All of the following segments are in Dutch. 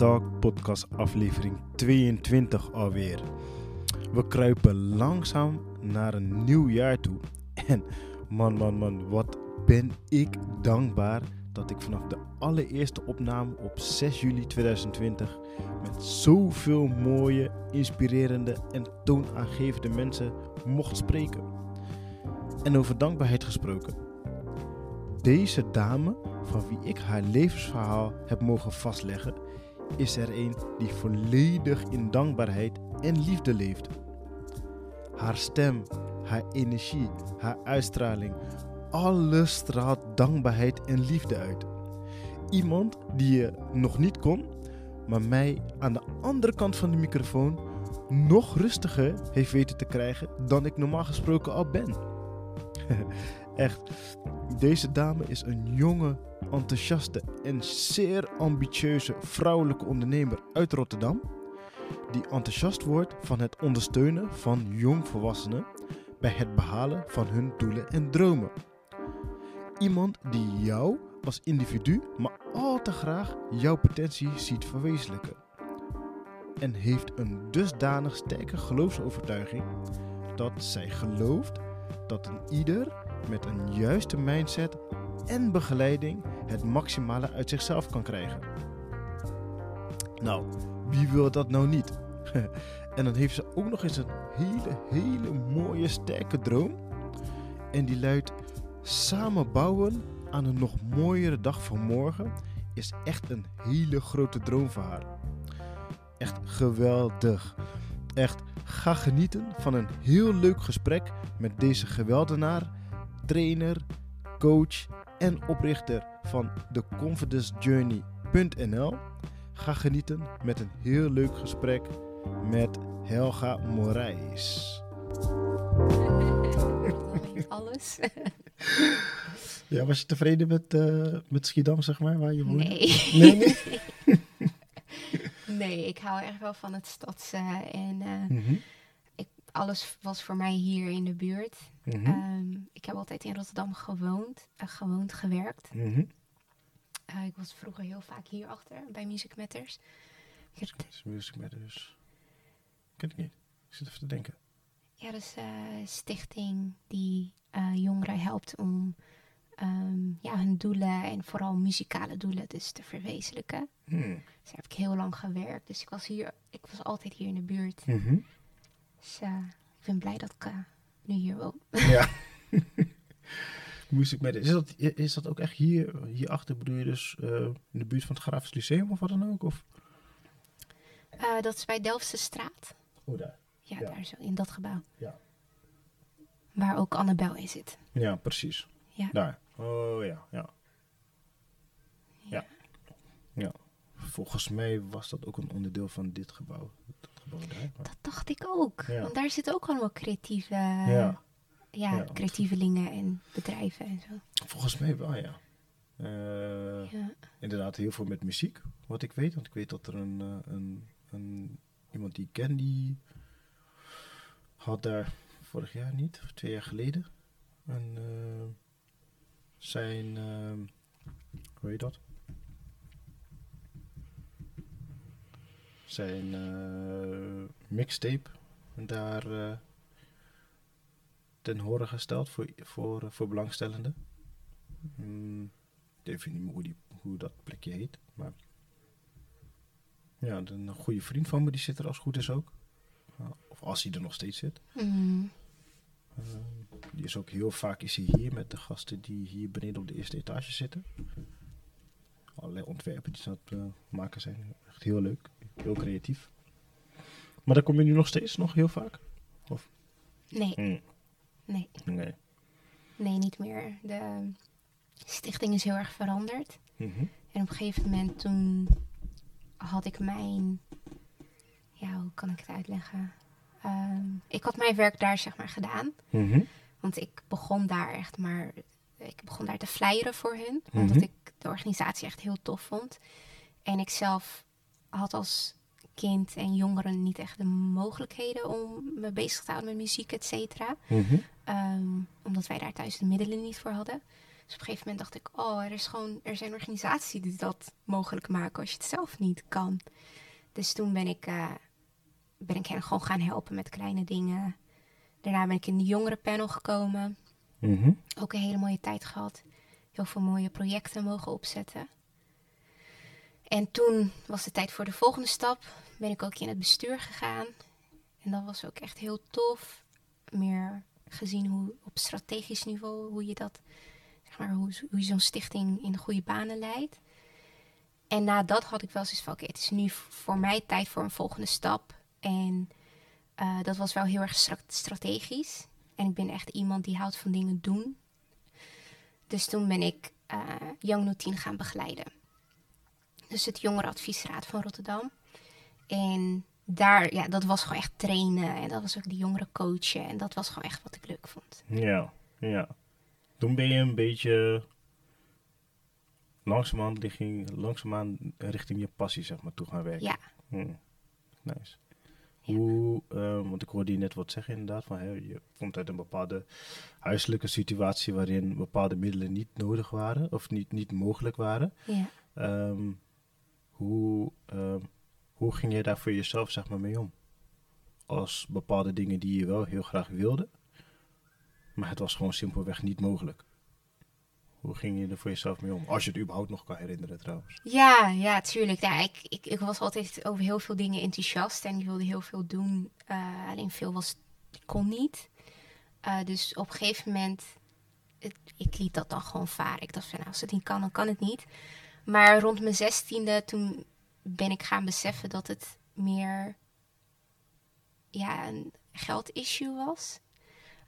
Talk podcast aflevering 22 alweer. We kruipen langzaam naar een nieuw jaar toe. En man, man, man, wat ben ik dankbaar dat ik vanaf de allereerste opname op 6 juli 2020 met zoveel mooie, inspirerende en toonaangevende mensen mocht spreken. En over dankbaarheid gesproken. Deze dame, van wie ik haar levensverhaal heb mogen vastleggen, is er een die volledig in dankbaarheid en liefde leeft. Haar stem, haar energie, haar uitstraling, alles straalt dankbaarheid en liefde uit. Iemand die je nog niet kon, maar mij aan de andere kant van de microfoon nog rustiger heeft weten te krijgen dan ik normaal gesproken al ben. Echt, deze dame is een jonge, enthousiaste en zeer ambitieuze vrouwelijke ondernemer uit Rotterdam. Die enthousiast wordt van het ondersteunen van jongvolwassenen bij het behalen van hun doelen en dromen. Iemand die jou als individu, maar al te graag jouw potentie ziet verwezenlijken. En heeft een dusdanig sterke geloofsovertuiging dat zij gelooft dat een ieder met een juiste mindset en begeleiding het maximale uit zichzelf kan krijgen. Nou, wie wil dat nou niet? en dan heeft ze ook nog eens een hele, hele mooie, sterke droom. En die luidt: samen bouwen aan een nog mooiere dag van morgen is echt een hele grote droom voor haar. Echt geweldig. Echt, ga genieten van een heel leuk gesprek met deze geweldenaar, trainer, coach en oprichter van theconfidencejourney.nl. Ga genieten met een heel leuk gesprek met Helga Moraes. Alles. Ja, was je tevreden met, eh, met Schiedam, zeg maar, waar je woont? Nee. Nee, nee? nee, ik hou echt wel van het stadse. En eh, Mhm, alles was voor mij hier in de buurt. mhm, Ehm, ik heb altijd in Rotterdam gewoond, eh, gewoond gewerkt. mhm. Eh, ik was vroeger heel vaak hierachter bij Music Matters. Is Music Matters. Ken ik niet. Ik zit even te denken. Ja, dat is eh, een stichting die eh, jongeren helpt om ehm, ja, hun doelen en vooral muzikale doelen dus te verwezenlijken. Hmm. Dus daar heb ik heel lang gewerkt. Dus ik was hier, ik was altijd hier in de buurt. Mhm. Dus eh, ik ben blij dat ik eh, nu hier woon. Ja. Music Matters. Is dat, is dat ook echt hier, hierachter bedoel je dus eh, in de buurt van het Grafisch Lyceum of wat dan ook? Of? Dat is bij Delftse straat. Oh, daar. Ja, Ja. daar zo, in dat gebouw. Ja. Waar ook Annabel in zit. Ja, precies. Ja. Daar. Oh ja, ja. Ja. Ja. Volgens mij was dat ook een onderdeel van dit gebouw. Dat dacht ik ook. Ja. Want daar zitten ook allemaal creatieve, Ja. ja. Creatievelingen en bedrijven en zo. Volgens mij wel, ja. Eh, Ja. inderdaad, heel veel met muziek, wat ik weet. Want ik weet dat er een, eh, een, een iemand die ik ken, die had daar vorig jaar niet, of twee jaar geleden, een, eh, zijn, eh, hoe heet dat? Zijn eh, mixtape daar eh, ten horen gesteld voor, voor, voor belangstellenden. Hmm, ik weet niet meer hoe, die, hoe dat plekje heet. Maar ja, een goede vriend van me die zit er als het goed is ook. Of als hij er nog steeds zit. Mm. Eh, die is ook heel vaak is hij hier met de gasten die hier beneden op de eerste etage zitten. Allerlei ontwerpen die ze aan het eh, maken zijn. Echt heel leuk. Heel creatief. Maar daar kom je nu nog steeds nog heel vaak? Nee, Hmm, nee, Nee. nee, niet meer. De stichting is heel erg veranderd. Mhm. En op een gegeven moment toen had ik mijn... Ja, hoe kan ik het uitleggen? Ehm, ik had mijn werk daar zeg maar gedaan. Mhm. Want ik begon daar echt maar... Ik begon daar te flyeren voor hun. Omdat Mhm. ik de organisatie echt heel tof vond. En ik zelf had als kind en jongeren niet echt de mogelijkheden om me bezig te houden met muziek, et cetera. Mhm. Ehm, omdat wij daar thuis de middelen niet voor hadden. Dus op een gegeven moment dacht ik, oh, er, is gewoon, er zijn organisaties die dat mogelijk maken als je het zelf niet kan. Dus toen ben ik, uh, ben ik hen gewoon gaan helpen met kleine dingen. Daarna ben ik in de jongerenpanel gekomen. Mhm. Ook een hele mooie tijd gehad. Heel veel mooie projecten mogen opzetten. En toen was het tijd voor de volgende stap. Ben ik ook in het bestuur gegaan. En dat was ook echt heel tof. Meer gezien hoe op strategisch niveau, hoe je dat, zeg maar, hoe, hoe zo'n stichting in de goede banen leidt. En na dat had ik wel zoiets van, oké, het is nu voor mij tijd voor een volgende stap. En uh, dat was wel heel erg strategisch. En ik ben echt iemand die houdt van dingen doen. Dus toen ben ik uh, Young No gaan begeleiden. Dus het jongerenadviesraad van Rotterdam. En daar, ja, dat was gewoon echt trainen. En dat was ook die jongeren coachen. En dat was gewoon echt wat ik leuk vond. Ja, ja. Toen ben je een beetje langzaamaan richting, langzaamaan richting je passie, zeg maar, toe gaan werken. Ja. Hm. Nice. Hoe, uh, want ik hoorde je net wat zeggen inderdaad, van hè, je komt uit een bepaalde huiselijke situatie waarin bepaalde middelen niet nodig waren of niet, niet mogelijk waren. Ja. Um, hoe, um, hoe ging je daar voor jezelf zeg maar, mee om? Als bepaalde dingen die je wel heel graag wilde, maar het was gewoon simpelweg niet mogelijk. Hoe ging je er voor jezelf mee om? Als je het überhaupt nog kan herinneren trouwens. Ja, ja, tuurlijk. Ja, ik, ik, ik was altijd over heel veel dingen enthousiast en ik wilde heel veel doen. Uh, alleen veel was, kon niet. Uh, dus op een gegeven moment, het, ik liet dat dan gewoon varen. Ik dacht van, nou, als het niet kan, dan kan het niet. Maar rond mijn zestiende, toen ben ik gaan beseffen dat het meer ja, een geldissue was.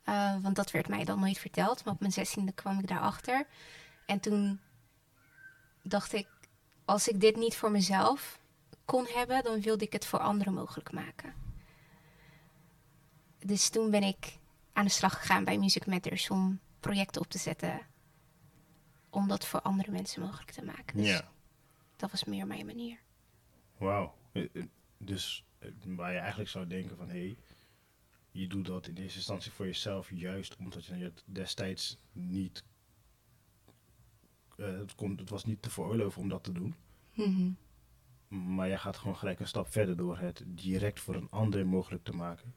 Uh, want dat werd mij dan nooit verteld. Maar op mijn zestiende kwam ik daarachter. En toen dacht ik, als ik dit niet voor mezelf kon hebben, dan wilde ik het voor anderen mogelijk maken. Dus toen ben ik aan de slag gegaan bij Music Matters om projecten op te zetten. Om dat voor andere mensen mogelijk te maken. Dus ja. dat was meer mijn manier. Wauw. Dus waar je eigenlijk zou denken van... hé, hey, je doet dat in eerste instantie voor jezelf, juist omdat je het destijds niet. Uh, het, kon, het was niet te veroorloven om dat te doen. Mm -hmm. Maar je gaat gewoon gelijk een stap verder door het direct voor een ander mogelijk te maken.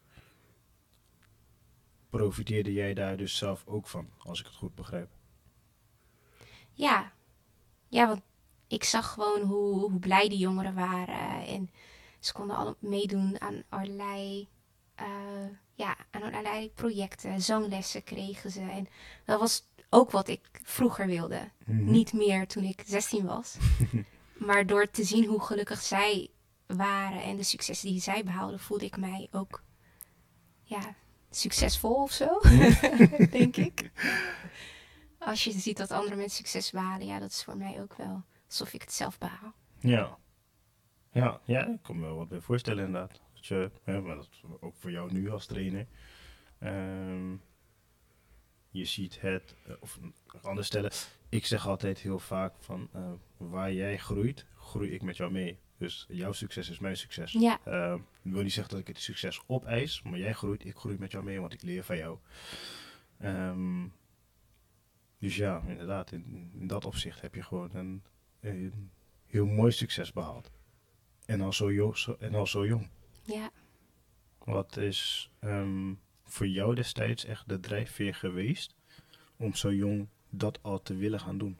Profiteerde jij daar dus zelf ook van, als ik het goed begrijp? Ja, ja want ik zag gewoon hoe, hoe blij die jongeren waren. En ze konden al meedoen aan allerlei uh, ja, aan allerlei projecten, zanglessen kregen ze. En dat was ook wat ik vroeger wilde. Mhm. Niet meer toen ik 16 was. maar door te zien hoe gelukkig zij waren en de successen die zij behaalden, voelde ik mij ook ja, succesvol of zo. Denk ik. Als je ziet dat andere mensen succes behalen, ja, dat is voor mij ook wel alsof ik het zelf behaal. Ja. Ja, ja ik kan me wel wat bij voorstellen inderdaad. Dat je, maar dat ook voor jou nu als trainer. Um, je ziet het, uh, of anders stellen. Ik zeg altijd heel vaak van uh, waar jij groeit, groei ik met jou mee. Dus jouw succes is mijn succes. Ja. Uh, ik wil niet zeggen dat ik het succes opeis, maar jij groeit, ik groei met jou mee, want ik leer van jou. Um, dus ja, inderdaad, in, in, dat opzicht heb je gewoon een heel mooi succes behaald. En al zo en al zo jong. Ja. Wat is um, voor jou destijds echt de drijfveer geweest om zo jong dat al te willen gaan doen?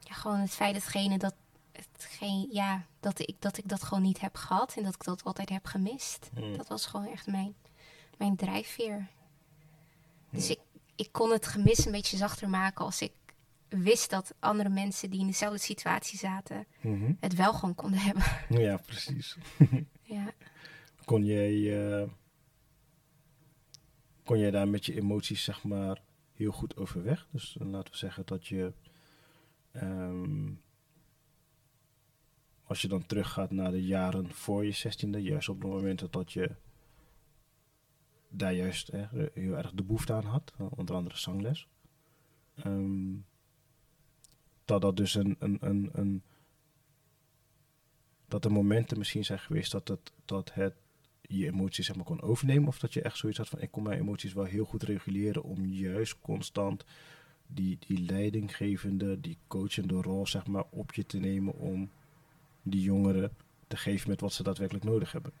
Ja, gewoon het feit datgene dat, hetgeen, ja, dat, ik, dat ik dat gewoon niet heb gehad en dat ik dat altijd heb gemist. Hmm. Dat was gewoon echt mijn, mijn drijfveer. Dus ik, ik kon het gemis een beetje zachter maken als ik wist dat andere mensen die in dezelfde situatie zaten mm -hmm. het wel gewoon konden hebben. Ja, precies. ja. Kon jij, uh, kon jij daar met je emoties zeg maar heel goed overweg? Dus uh, laten we zeggen dat je, um, als je dan teruggaat naar de jaren voor je zestiende, juist op het moment dat je daar juist eh, heel erg de behoefte aan had, onder andere zangles. Um, dat dat dus een, een, een, een, dat er momenten misschien zijn geweest dat het, dat het je emoties zeg maar kon overnemen? Of dat je echt zoiets had van ik kon mijn emoties wel heel goed reguleren om juist constant die, die leidinggevende, die coachende rol zeg maar op je te nemen om die jongeren te geven met wat ze daadwerkelijk nodig hebben?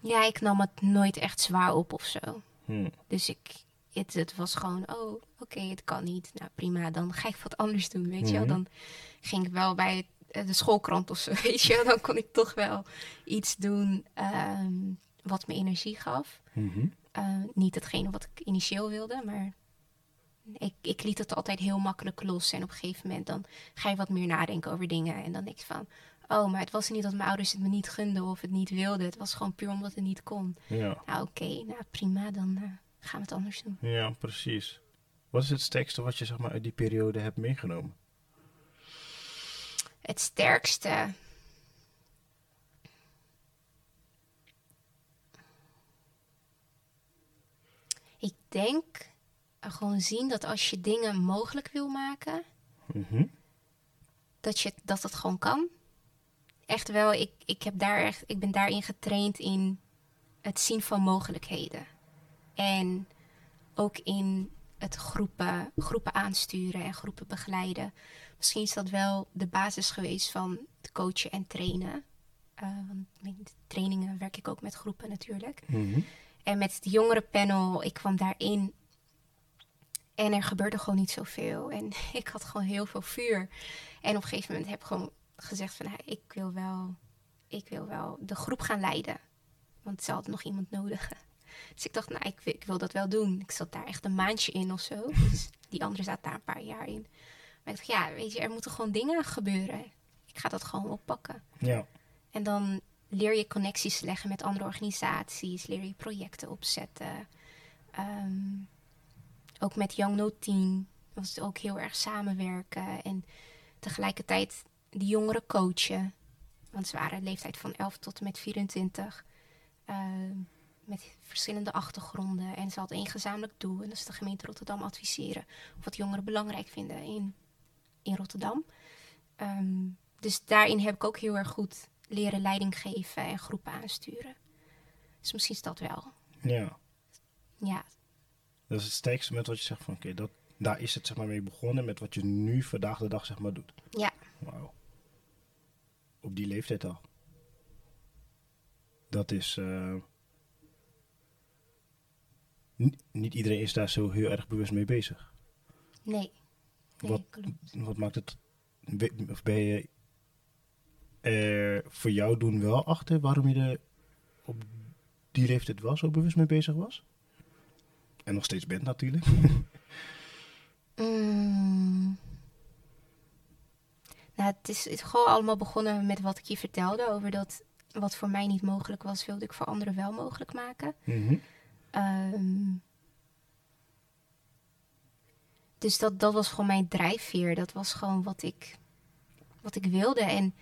Ja, ik nam het nooit echt zwaar op of zo. Hm. Dus ik, het, het was gewoon, oh, oké, het kan niet. Nou, prima, dan ga ik wat anders doen, weet je wel. Mhm. Dan ging ik wel bij eh, de schoolkrant of zo, weet je wel. Dan kon ik toch wel iets doen ehm, wat me energie gaf. Mhm. Eh, niet hetgene wat ik initieel wilde, maar ik, ik liet het altijd heel makkelijk los. En op een gegeven moment dan ga je wat meer nadenken over dingen. En dan denk je van, oh, maar het was niet dat mijn ouders het me niet gunden of het niet wilden. Het was gewoon puur omdat het niet kon. Ja. Nou, oké, nou prima, dan eh, gaan we het anders doen. ja, precies. Wat is het sterkste wat je zeg maar uit die periode hebt meegenomen? Het sterkste. Ik denk eh, gewoon zien dat als je dingen mogelijk wil maken, Mhm. dat, je, dat het gewoon kan. Echt wel, ik, ik, heb daar echt, ik ben daarin getraind in het zien van mogelijkheden. En ook in het groepen, groepen aansturen en groepen begeleiden. Misschien is dat wel de basis geweest van het coachen en trainen. Eh, want in trainingen werk ik ook met groepen natuurlijk. Mhm. En met het jongerenpanel, ik kwam daarin. En er gebeurde gewoon niet zoveel. En ik had gewoon heel veel vuur. En op een gegeven moment heb ik gewoon gezegd van... nou, ik, wil wel, ik wil wel de groep gaan leiden. Want ze had nog iemand nodig. Dus ik dacht, nou, ik, wil- ik wil dat wel doen. Ik zat daar echt een maandje in of zo. Dus die andere zat daar een paar jaar in. Maar ik dacht, ja, weet je, er moeten gewoon dingen gebeuren. Ik ga dat gewoon oppakken. Ja. En dan leer je connecties leggen met andere organisaties, leer je projecten opzetten. Ehm, ook met Young No Team was het ook heel erg samenwerken en tegelijkertijd die jongeren coachen. Want ze waren leeftijd van 11 tot en met 24. ehm, met verschillende achtergronden. En ze hadden één gezamenlijk doel. En dat is de gemeente Rotterdam adviseren. Of wat jongeren belangrijk vinden in, in Rotterdam. Ehm, dus daarin heb ik ook heel erg goed leren leiding geven en groepen aansturen. Dus misschien is dat wel. Ja. Ja, Dat is het sterkste met wat je zegt van oké, dat daar is het zeg maar mee begonnen met wat je nu vandaag de dag zeg maar doet. ja, Wauw. Op die leeftijd al. Dat is. eh, niet iedereen is daar zo heel erg bewust mee bezig. nee. Nee, Wat- klopt. Wat maakt het. Of ben je er voor jou doen wel achter waarom je er op die leeftijd wel zo bewust mee bezig was? En nog steeds bent natuurlijk. Mm. Nou, het is, het is gewoon allemaal begonnen met wat ik je vertelde over dat wat voor mij niet mogelijk was, wilde ik voor anderen wel mogelijk maken. Mhm. Ehm, dus dat, dat was gewoon mijn drijfveer. Dat was gewoon wat ik, wat ik wilde. En,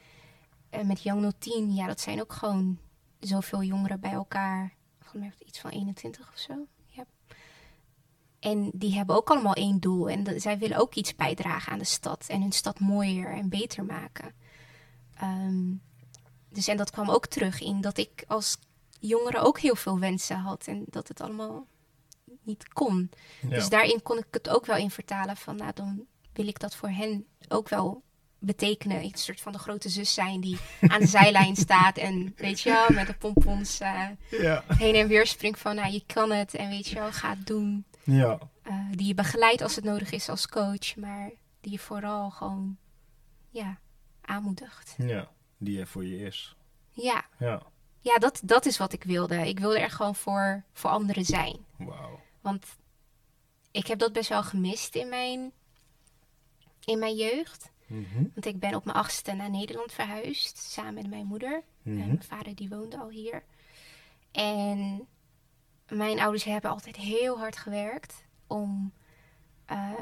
en met Young 010, ja, dat zijn ook gewoon zoveel jongeren bij elkaar. Volgens mij iets van 21 of zo. Ja. En die hebben ook allemaal één doel. En zij willen ook iets bijdragen aan de stad. En hun stad mooier en beter maken. Ehm, dus en dat kwam ook terug in dat ik als jongere ook heel veel wensen had. En dat het allemaal niet kon. Ja. Dus daarin kon ik het ook wel in vertalen van, nou dan wil ik dat voor hen ook wel betekenen. Een soort van de grote zus zijn die aan de zijlijn staat en weet je wel, met de pompons eh, ja. heen en weer springt van, nou je kan het en weet je wel, ga het doen. Ja. Eh, die je begeleidt als het nodig is als coach, maar die je vooral gewoon, ja, aanmoedigt. Ja. Die er voor je is. Ja, Ja. Ja dat, dat is wat ik wilde. Ik wilde er gewoon voor, voor anderen zijn. Wauw. Want ik heb dat best wel gemist in mijn, in mijn jeugd. Mhm. Want ik ben op mijn achtste naar Nederland verhuisd, samen met mijn moeder. En Mhm. mijn vader die woonde al hier. En mijn ouders hebben altijd heel hard gewerkt om, eh,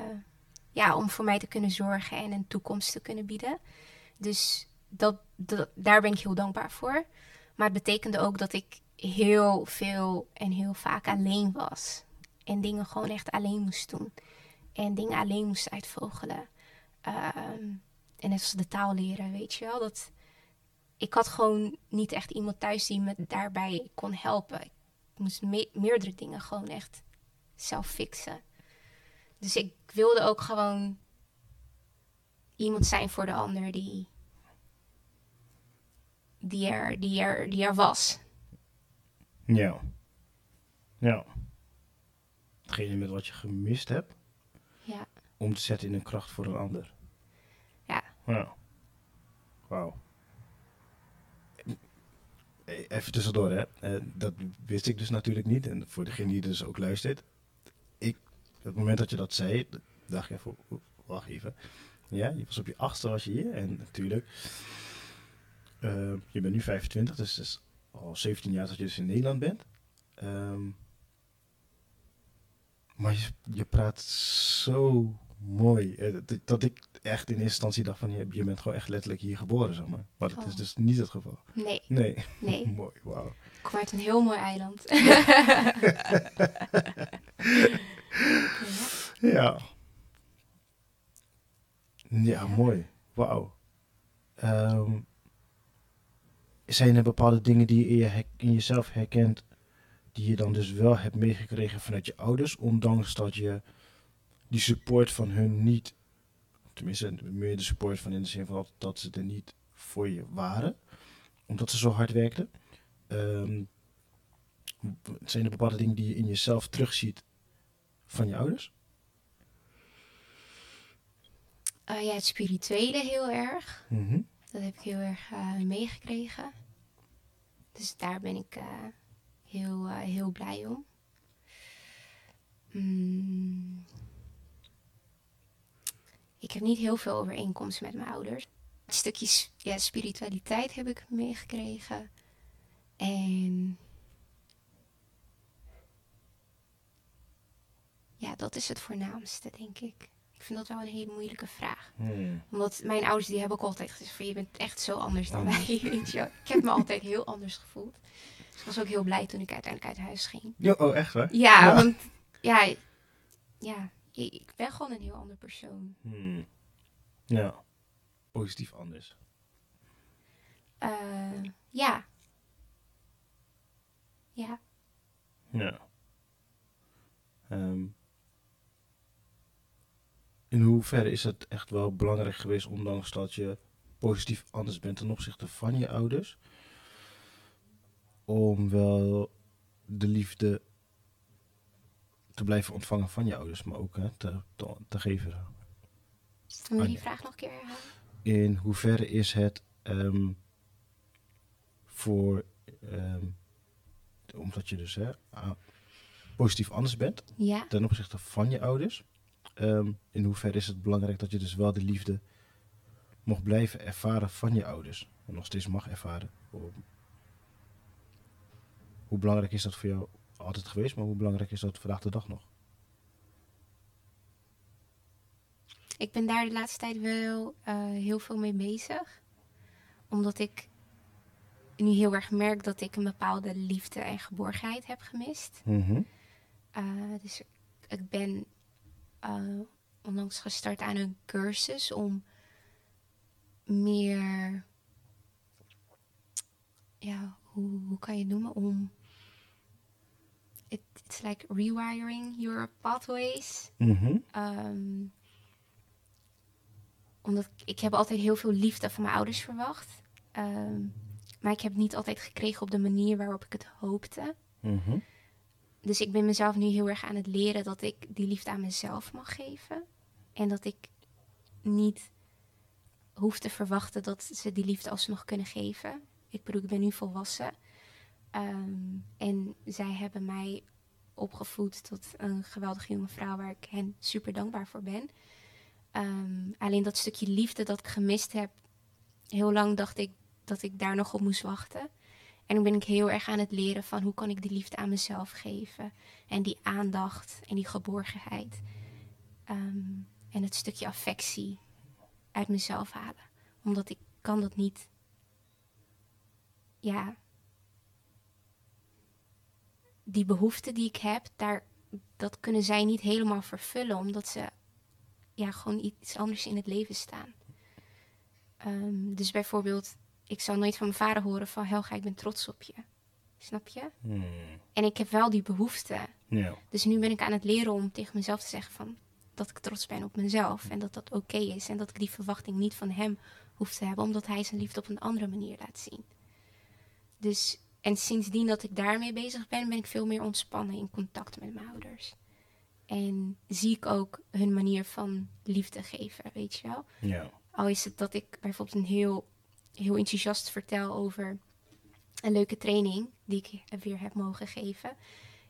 ja, om voor mij te kunnen zorgen en een toekomst te kunnen bieden. Dus dat, dat, daar ben ik heel dankbaar voor. Maar het betekende ook dat ik heel veel en heel vaak alleen was. En dingen gewoon echt alleen moest doen. En dingen alleen moest uitvogelen. Ehm, en net als de taal leren, weet je wel. Dat, ik had gewoon niet echt iemand thuis die me daarbij kon helpen. Ik moest me- meerdere dingen gewoon echt zelf fixen. Dus ik wilde ook gewoon iemand zijn voor de ander die, die, er, die, er, die er was. Ja. Ja. Hetgene met wat je gemist hebt, Ja, om te zetten in een kracht voor een ander. ja. Ja. Wauw. Even tussendoor, hè. Eh, dat wist ik dus natuurlijk niet. En voor degene die dus ook luistert. Ik, op het moment dat je dat zei, dacht ik even, wacht even. Ja, je was op je achtste was je hier. En natuurlijk, eh, je bent nu 25, dus het is al 17 jaar dat je dus in Nederland bent. Ehm, maar je, je praat zo mooi. eh, dat- Dat ik echt in eerste instantie dacht van, je, je bent gewoon echt letterlijk hier geboren, zeg maar. Maar dat is Oh. dus niet het geval. Nee, Nee. nee. mooi, wauw. Ik kom uit een heel mooi eiland. Ja. Ja. Ja, mooi. Wauw. Ehm, zijn er bepaalde dingen die je in, jezelf herkent, die je dan dus wel hebt meegekregen vanuit je ouders, ondanks dat je die support van hun niet, tenminste meer de support van in de zin van dat, dat ze er niet voor je waren, omdat ze zo hard werkten. Ehm, zijn er bepaalde dingen die je in jezelf terugziet van je ouders? Eh, ja, het spirituele heel erg. Mhm. Dat heb ik heel erg eh, meegekregen. Dus daar ben ik eh, heel, eh, heel blij om. Mm. Ik heb niet heel veel overeenkomsten met mijn ouders. Een stukje ja, spiritualiteit heb ik meegekregen. En ja, dat is het voornaamste, denk ik. Ik vind dat wel een hele moeilijke vraag. Hmm. Omdat mijn ouders, die hebben ook altijd gezegd van je bent echt zo anders dan Anders. wij. Weet je wel. Ik heb me altijd heel anders gevoeld. Dus ik was ook heel blij toen ik uiteindelijk uit huis ging. Oh, echt waar? Ja, Ja. want ja, ja, ik ben gewoon een heel ander persoon. Hmm. Ja. Positief anders. Eh, ja. Ja. Ja. Ehm, hoeverre is het echt wel belangrijk geweest, ondanks dat je positief anders bent ten opzichte van je ouders, om wel de liefde te blijven ontvangen van je ouders, maar ook hè, te, te, te geven. Wil je die vraag nog een keer herhalen? In hoeverre is het ehm, voor, ehm, omdat je dus hè, positief anders bent Ja. ten opzichte van je ouders, ehm, in hoeverre is het belangrijk dat je dus wel de liefde mocht blijven ervaren van je ouders en nog steeds mag ervaren? Hoe belangrijk is dat voor jou altijd geweest, maar hoe belangrijk is dat vandaag de dag nog? Ik ben daar de laatste tijd wel eh, heel veel mee bezig. Omdat ik nu heel erg merk dat ik een bepaalde liefde en geborgenheid heb gemist. Eh, dus ik ben eh, onlangs gestart aan een cursus om meer, ja, hoe, hoe kan je het noemen? Om, it, it's like rewiring your pathways. Mhm. Ehm, omdat ik, ik heb altijd heel veel liefde van mijn ouders verwacht. Ehm, maar ik heb het niet altijd gekregen op de manier waarop ik het hoopte. Mhm. Dus ik ben mezelf nu heel erg aan het leren dat ik die liefde aan mezelf mag geven. En dat ik niet hoef te verwachten dat ze die liefde alsnog kunnen geven. Ik bedoel, ik ben nu volwassen. Ehm, en zij hebben mij opgevoed tot een geweldige jonge vrouw waar ik hen super dankbaar voor ben. Ehm, alleen dat stukje liefde dat ik gemist heb, heel lang dacht ik dat ik daar nog op moest wachten. En ben ik heel erg aan het leren van hoe kan ik die liefde aan mezelf geven. En die aandacht en die geborgenheid. Ehm, en het stukje affectie uit mezelf halen. Omdat ik kan dat niet. Ja. Die behoeften die ik heb, daar, dat kunnen zij niet helemaal vervullen. Omdat ze ja, gewoon iets anders in het leven staan. Ehm, dus bijvoorbeeld ik zou nooit van mijn vader horen van Helga, ik ben trots op je. Snap je? Hmm. En ik heb wel die behoefte. Ja. Dus nu ben ik aan het leren om tegen mezelf te zeggen van dat ik trots ben op mezelf en dat dat oké is en dat ik die verwachting niet van hem hoef te hebben, omdat hij zijn liefde op een andere manier laat zien. Dus en sindsdien dat ik daarmee bezig ben, ben ik veel meer ontspannen in contact met mijn ouders. En zie ik ook hun manier van liefde geven, weet je wel. Ja. Al is het dat ik bijvoorbeeld een heel, heel enthousiast vertel over een leuke training die ik weer heb mogen geven.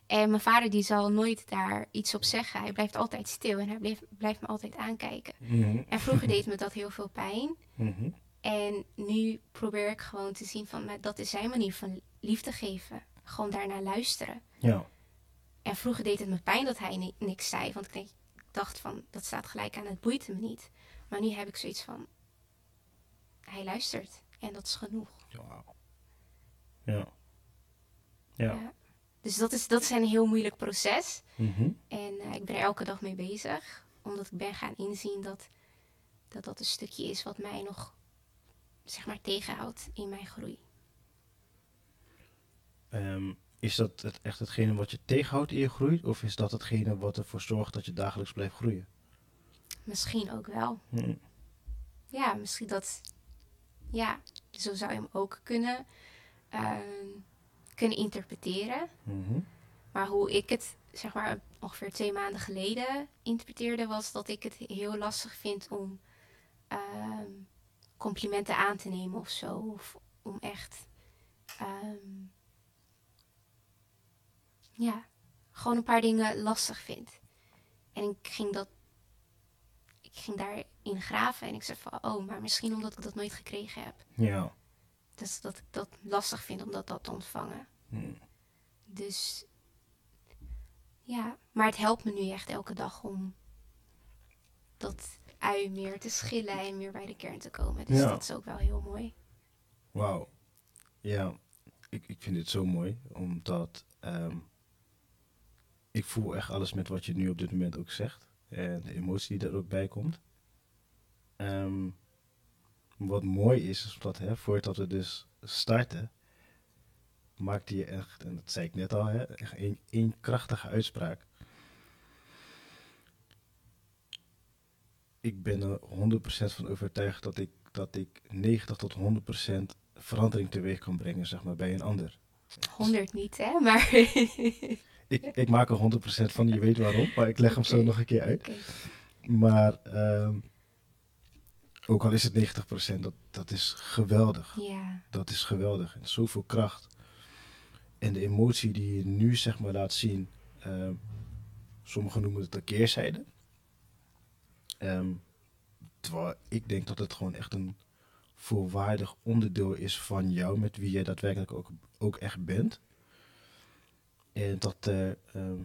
En mijn vader die zal nooit daar iets op zeggen. Hij blijft altijd stil en hij blijft, blijft me altijd aankijken. Mhm. En vroeger deed me dat heel veel pijn. Mhm. En nu probeer ik gewoon te zien van, maar dat is zijn manier van liefde geven. Gewoon daarnaar luisteren. Ja. En vroeger deed het me pijn dat hij ni- niks zei. Want ik dacht van, dat staat gelijk aan, het boeit me niet. Maar nu heb ik zoiets van, hij luistert. En dat is genoeg. Ja. Ja. Ja. Dus dat is, dat is een heel moeilijk proces. Mhm. En eh, ik ben er elke dag mee bezig. Omdat ik ben gaan inzien dat, dat dat een stukje is wat mij nog, zeg maar, tegenhoudt in mijn groei. Ehm, is dat het, echt hetgene wat je tegenhoudt in je groei? Of is dat hetgene wat ervoor zorgt dat je dagelijks blijft groeien? Misschien ook wel. Mhm. Ja, misschien dat. Ja, zo zou je hem ook kunnen, ehm, kunnen interpreteren. Mhm. Maar hoe ik het, zeg maar, ongeveer twee maanden geleden interpreteerde, was dat ik het heel lastig vind om ehm, complimenten aan te nemen of zo. Of om echt. ehm, ja, gewoon een paar dingen lastig vind. En ik ging dat. Ik ging daarin graven en ik zei van, oh, maar misschien omdat ik dat nooit gekregen heb. Ja. Dus dat ik dat lastig vind om dat, dat te ontvangen. Mhm. Dus ja, maar het helpt me nu echt elke dag om dat ui meer te schillen en meer bij de kern te komen. Dus Ja. dat is ook wel heel mooi. Wauw. Ja, ik, ik vind dit zo mooi, omdat ehm, ik voel echt alles met wat je nu op dit moment ook zegt. En de emotie die er ook bij komt. Ehm, wat mooi is, is dat hè, voordat we dus starten, maakte je echt, en dat zei ik net al, hè, één, één krachtige uitspraak. Ik ben er 100% van overtuigd dat ik, dat ik 90 tot 100% verandering teweeg kan brengen, zeg maar, bij een ander. 100 niet, hè? Maar. Ik, ik maak er 100% van, je weet waarom, maar ik leg hem zo nog een keer uit. Maar ehm, ook al is het 90%, dat, dat is geweldig. Ja, Dat is geweldig. En zoveel kracht. En de emotie die je nu zeg maar laat zien. ehm, sommigen noemen het een keerzijde. Ehm, terwijl ik denk dat het gewoon echt een volwaardig onderdeel is van jou. Met wie jij daadwerkelijk ook, ook echt bent. En dat er ehm,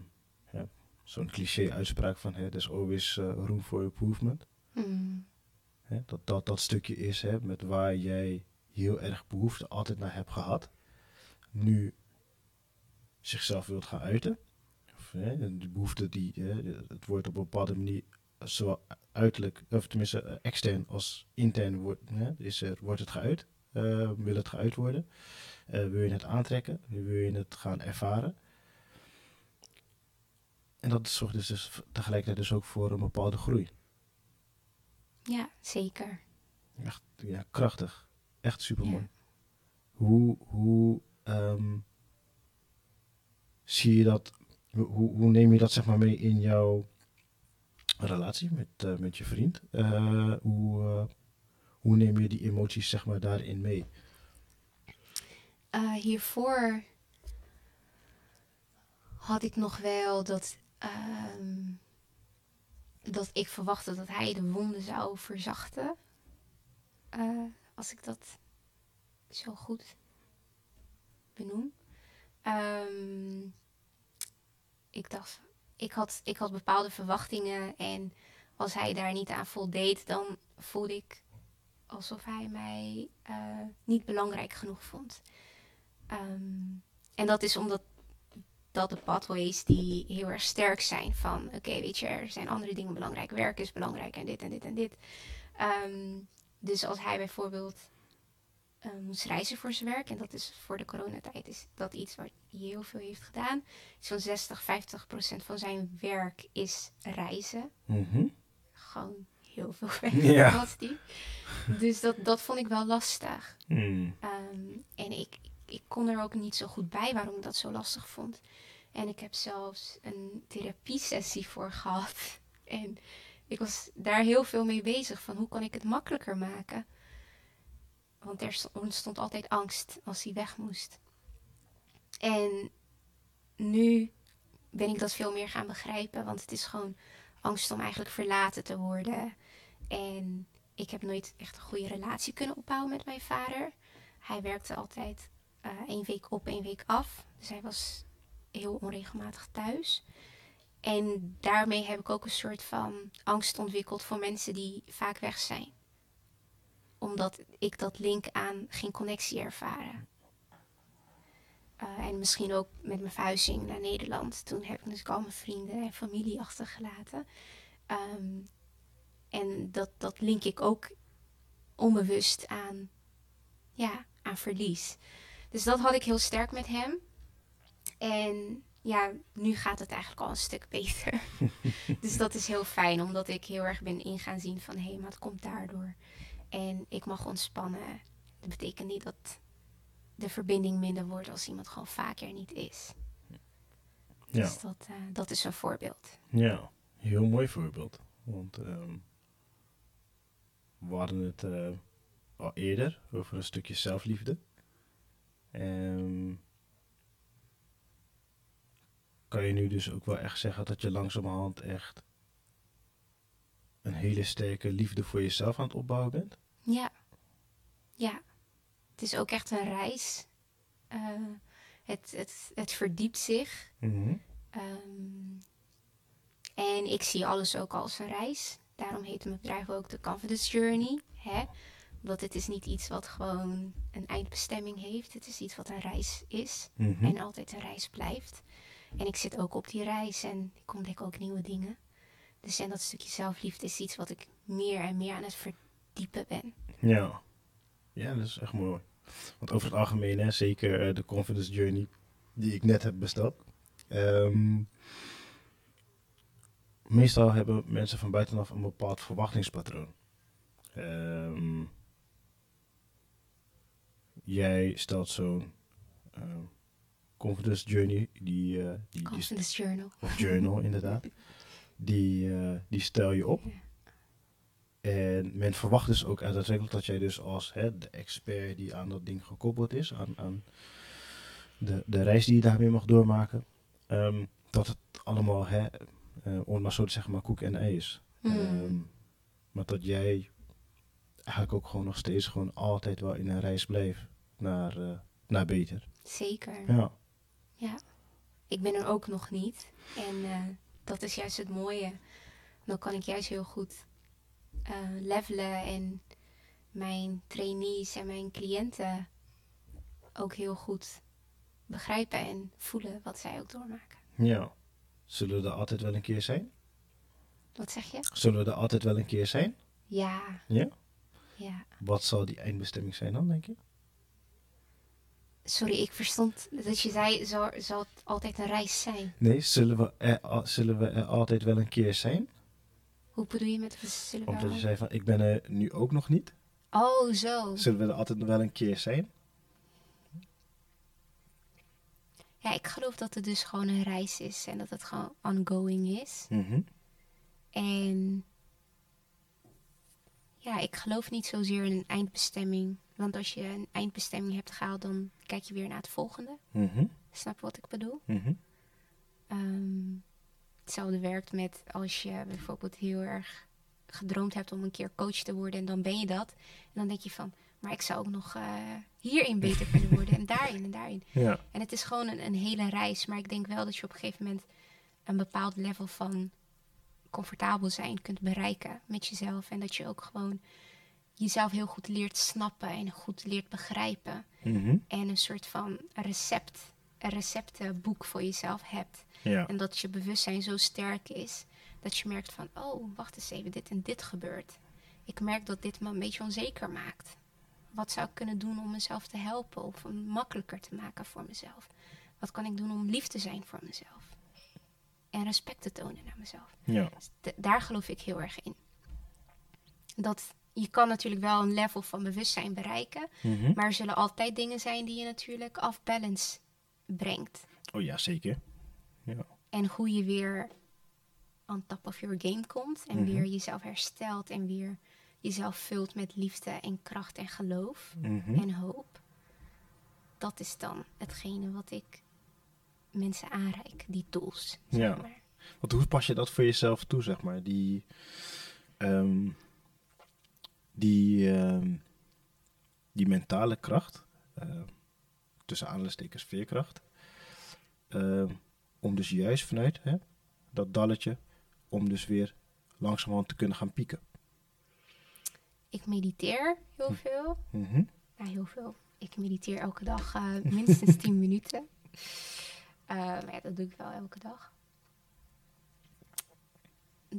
ja, zo'n cliché uitspraak van... Hey, there's always eh, room for improvement. Mm, Hè, dat dat dat stukje is hè, met waar jij heel erg behoefte altijd naar hebt gehad. Nu zichzelf wilt gaan uiten. Of, hè, de behoefte die, hè, het wordt op een bepaalde manier zowel uiterlijk, of tenminste eh, extern als intern wordt, hè, is er, wordt het geuit. Eh, wil het geuit worden? Eh, wil je het aantrekken? Wil je het gaan ervaren? En dat zorgt dus, dus tegelijkertijd dus ook voor een bepaalde groei. ja, zeker. Echt ja, krachtig. Echt super mooi. Ja. Hoe, hoe ehm, zie je dat? Hoe, hoe neem je dat zeg maar mee in jouw relatie met, eh, met je vriend? Eh, hoe, eh, hoe neem je die emoties zeg maar daarin mee? Hiervoor had ik nog wel dat, ehm, dat ik verwachtte dat hij de wonden zou verzachten. Eh, als ik dat zo goed benoem. Ehm, ik dacht, ik had, ik had bepaalde verwachtingen en als hij daar niet aan voldeed, dan voelde ik alsof hij mij eh, niet belangrijk genoeg vond. Ehm, en dat is omdat dat de pathways die heel erg sterk zijn van oké, weet je, er zijn andere dingen belangrijk. Werk is belangrijk en dit en dit en dit. Ehm, dus als hij bijvoorbeeld eh, moest reizen voor zijn werk. En dat is voor de coronatijd is dat iets wat hij heel veel heeft gedaan. Zo'n 60, 50 procent van zijn werk is reizen. Mhm. Gewoon heel veel werk Ja. was die. Dus dat, dat vond ik wel lastig. Mm. Ehm, en ik, ik kon er ook niet zo goed bij waarom ik dat zo lastig vond. En ik heb zelfs een therapiesessie voor gehad. En ik was daar heel veel mee bezig. Van hoe kan ik het makkelijker maken? Want er st- ontstond altijd angst als hij weg moest. En nu ben ik dat veel meer gaan begrijpen. Want het is gewoon angst om eigenlijk verlaten te worden. En ik heb nooit echt een goede relatie kunnen opbouwen met mijn vader. Hij werkte altijd eh één week op, één week af. Dus hij was heel onregelmatig thuis. En daarmee heb ik ook een soort van angst ontwikkeld voor mensen die vaak weg zijn. Omdat ik dat link aan geen connectie ervaren. Eh, en misschien ook met mijn verhuizing naar Nederland. Toen heb ik dus al mijn vrienden en familie achtergelaten. Ehm, en dat, dat link ik ook onbewust aan, ja, aan verlies. Dus dat had ik heel sterk met hem. En ja, nu gaat het eigenlijk al een stuk beter. dus dat is heel fijn, omdat ik heel erg ben ingaan zien van... hé, hey, maar het komt daardoor. En ik mag ontspannen. Dat betekent niet dat de verbinding minder wordt als iemand gewoon vaker niet is. Ja. Dus dat, eh, dat is een voorbeeld. Ja, heel mooi voorbeeld. Want ehm, we hadden het eh, al eerder over een stukje zelfliefde. Ehm, kan je nu dus ook wel echt zeggen dat je langzamerhand echt een hele sterke liefde voor jezelf aan het opbouwen bent? Ja. Ja. Het is ook echt een reis. Eh, het, het, het verdiept zich. Mhm. Ehm, en ik zie alles ook als een reis. Daarom heet mijn bedrijf ook de Confidence Journey. Hè? Want het is niet iets wat gewoon een eindbestemming heeft. Het is iets wat een reis is. Mhm. En altijd een reis blijft. En ik zit ook op die reis en ik ontdek ook nieuwe dingen. Dus en dat stukje zelfliefde is iets wat ik meer en meer aan het verdiepen ben. Ja. ja, dat is echt mooi. Want over het algemeen, hè, zeker eh, de confidence journey die ik net heb besteld. ehm, meestal hebben mensen van buitenaf een bepaald verwachtingspatroon. Ehm, jij stelt zo'n eh, confidence journey, die, eh, die, die, Confidence Journal. of journal inderdaad. Die, eh, die stel je op. En men verwacht dus ook uiteindelijk dat jij dus als hè, de expert die aan dat ding gekoppeld is, aan, aan de, de reis die je daarmee mag doormaken, ehm, dat het allemaal, hè, eh, om maar zo te zeggen, maar koek en ei is. Ehm, maar dat jij eigenlijk ook gewoon nog steeds gewoon altijd wel in een reis blijft naar, eh, naar beter. Zeker. Ja. Ja, ik ben er ook nog niet. En eh, dat is juist het mooie. Dan kan ik juist heel goed eh, levelen en mijn trainees en mijn cliënten ook heel goed begrijpen en voelen wat zij ook doormaken. ja. Zullen we er altijd wel een keer zijn? Wat zeg je? Zullen we er altijd wel een keer zijn? Ja, Ja. ja. Wat zal die eindbestemming zijn dan, denk je? Sorry, ik verstond dat je zei, zal, zal het altijd een reis zijn? Nee, zullen we, er, zullen we er altijd wel een keer zijn? Hoe bedoel je met we zullen Omdat je zei van, ik ben er nu ook nog niet. Oh, zo. Zullen we er altijd wel een keer zijn? Ja, ik geloof dat het dus gewoon een reis is en dat het gewoon ongoing is. Mhm. En ja, ik geloof niet zozeer in een eindbestemming. Want als je een eindbestemming hebt gehaald, dan kijk je weer naar het volgende. Mhm. Snap je wat ik bedoel? Mhm. Ehm, hetzelfde werkt met als je bijvoorbeeld heel erg gedroomd hebt om een keer coach te worden en dan ben je dat. En dan denk je van, maar ik zou ook nog eh, hierin beter kunnen worden en daarin en daarin. Ja. En het is gewoon een, een hele reis. Maar ik denk wel dat je op een gegeven moment een bepaald level van comfortabel zijn kunt bereiken met jezelf. En dat je ook gewoon jezelf heel goed leert snappen en goed leert begrijpen. Mhm. En een soort van recept, een receptenboek voor jezelf hebt. Ja. En dat je bewustzijn zo sterk is dat je merkt van, oh, wacht eens even, dit en dit gebeurt. Ik merk dat dit me een beetje onzeker maakt. wat zou ik kunnen doen om mezelf te helpen of makkelijker te maken voor mezelf? Wat kan ik doen om lief te zijn voor mezelf? En respect te tonen naar mezelf. Ja. Dus daar geloof ik heel erg in. Dat je kan natuurlijk wel een level van bewustzijn bereiken, Mhm. maar er zullen altijd dingen zijn die je natuurlijk off balance brengt. Oh ja, zeker. Ja. En hoe je weer on top of your game komt en Mhm. weer jezelf herstelt en weer jezelf vult met liefde en kracht en geloof Mhm. en hoop. Dat is dan hetgene wat ik mensen aanreik, die tools. Zeg Ja. maar. Want hoe pas je dat voor jezelf toe, zeg maar? Die, ehm, die, ehm, die mentale kracht, ehm, tussen aanhalingstekens veerkracht, ehm, om dus juist vanuit hè, dat dalletje, om dus weer langzamerhand te kunnen gaan pieken. Ik mediteer heel Hm. veel. Mhm. Ja, heel veel. Ik mediteer elke dag eh, minstens 10 minuten. Eh, maar ja, dat doe ik wel elke dag.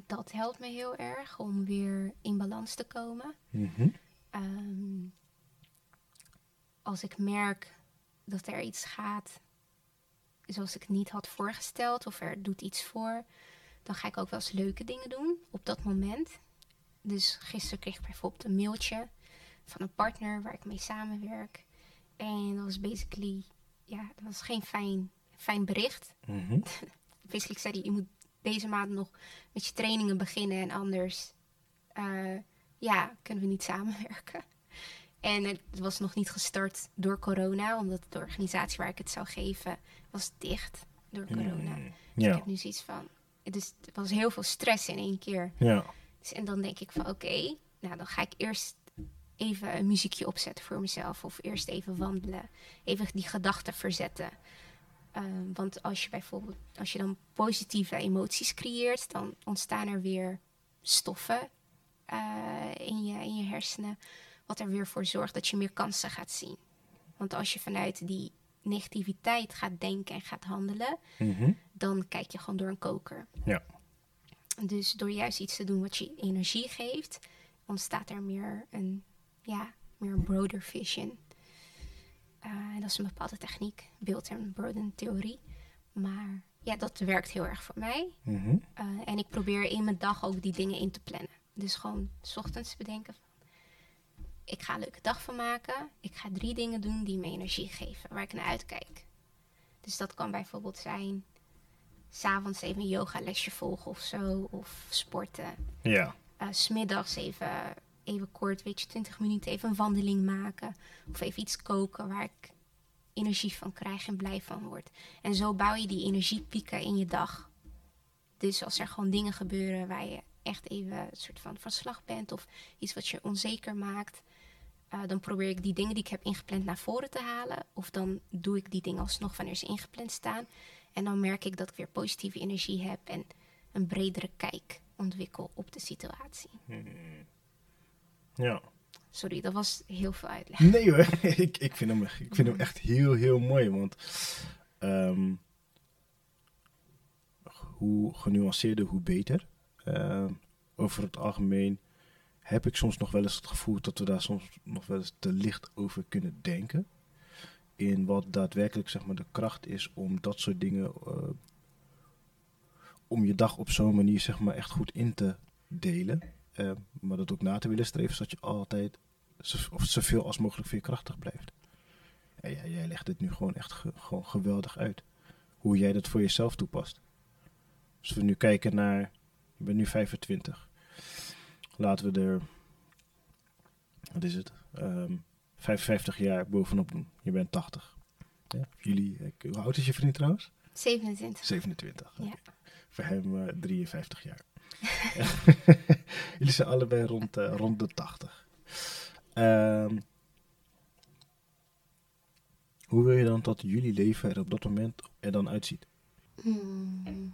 Dat helpt me heel erg om weer in balans te komen. Mhm. Ehm, als ik merk dat er iets gaat zoals ik het niet had voorgesteld of er doet iets voor, dan ga ik ook wel eens leuke dingen doen op dat moment. Dus gisteren kreeg ik bijvoorbeeld een mailtje van een partner waar ik mee samenwerk. En dat was basically, ja, dat was geen fijn, fijn bericht. Mhm. Basically zei hij, je moet deze maand nog met je trainingen beginnen en anders, eh, ja, kunnen we niet samenwerken. En het was nog niet gestart door corona, omdat de organisatie waar ik het zou geven was dicht door corona. Mm, Dus ik heb nu zoiets van, dus het was heel veel stress in één keer. ja. Dus, en dan denk ik van oké, nou dan ga ik eerst even een muziekje opzetten voor mezelf. Of eerst even wandelen. Even die gedachten verzetten. Ehm, want als je bijvoorbeeld, als je dan positieve emoties creëert, dan ontstaan er weer stoffen eh, in, je, in je hersenen. Wat er weer voor zorgt dat je meer kansen gaat zien. Want als je vanuit die negativiteit gaat denken en gaat handelen, Mhm. dan kijk je gewoon door een koker. Ja. Dus door juist iets te doen wat je energie geeft, ontstaat er meer een, ja, meer een broader vision. Eh, dat is een bepaalde techniek, beeld- en broaden theorie. Maar ja, dat werkt heel erg voor mij. Mhm. Eh, en ik probeer in mijn dag ook die dingen in te plannen. Dus gewoon s ochtends bedenken van, ik ga een leuke dag van maken. Ik ga drie dingen doen die me energie geven, waar ik naar uitkijk. Dus dat kan bijvoorbeeld zijn, s'avonds even een yogalesje volgen of zo, of sporten. Ja. Eh, S Smiddags even, even kort, weet je, 20 minuten even een wandeling maken. Of even iets koken waar ik energie van krijg en blij van word. En zo bouw je die energiepieken in je dag. Dus als er gewoon dingen gebeuren waar je echt even een soort van van slag bent of iets wat je onzeker maakt, eh, dan probeer ik die dingen die ik heb ingepland naar voren te halen. Of dan doe ik die dingen alsnog wanneer ze ingepland staan. En dan merk ik dat ik weer positieve energie heb en een bredere kijk ontwikkel op de situatie. Ja. Sorry, dat was heel veel uitleg. Nee hoor, ik, ik, vind hem, ik vind hem echt heel, heel mooi. Want ehm, hoe genuanceerder, hoe beter. Ehm, over het algemeen heb ik soms nog wel eens het gevoel dat we daar soms nog wel eens te licht over kunnen denken. In wat daadwerkelijk zeg maar, de kracht is om dat soort dingen. eh, om je dag op zo'n manier zeg maar, echt goed in te delen. Eh, maar dat ook na te willen streven, zodat je altijd of zoveel als mogelijk veerkrachtig blijft. En jij, jij legt dit nu gewoon echt ge- gewoon geweldig uit. Hoe jij dat voor jezelf toepast. Als we nu kijken naar, je bent nu 25. Laten we er, wat is het, Ehm 55 jaar bovenop doen. Je bent 80. Ja, jullie, ik- hoe oud is je vriend trouwens? 27. 27. Ja. Voor hem eh, 53 jaar. Jullie zijn allebei rond, eh, rond de 80. Ehm, hoe wil je dan dat jullie leven er op dat moment er dan uitziet? Hmm.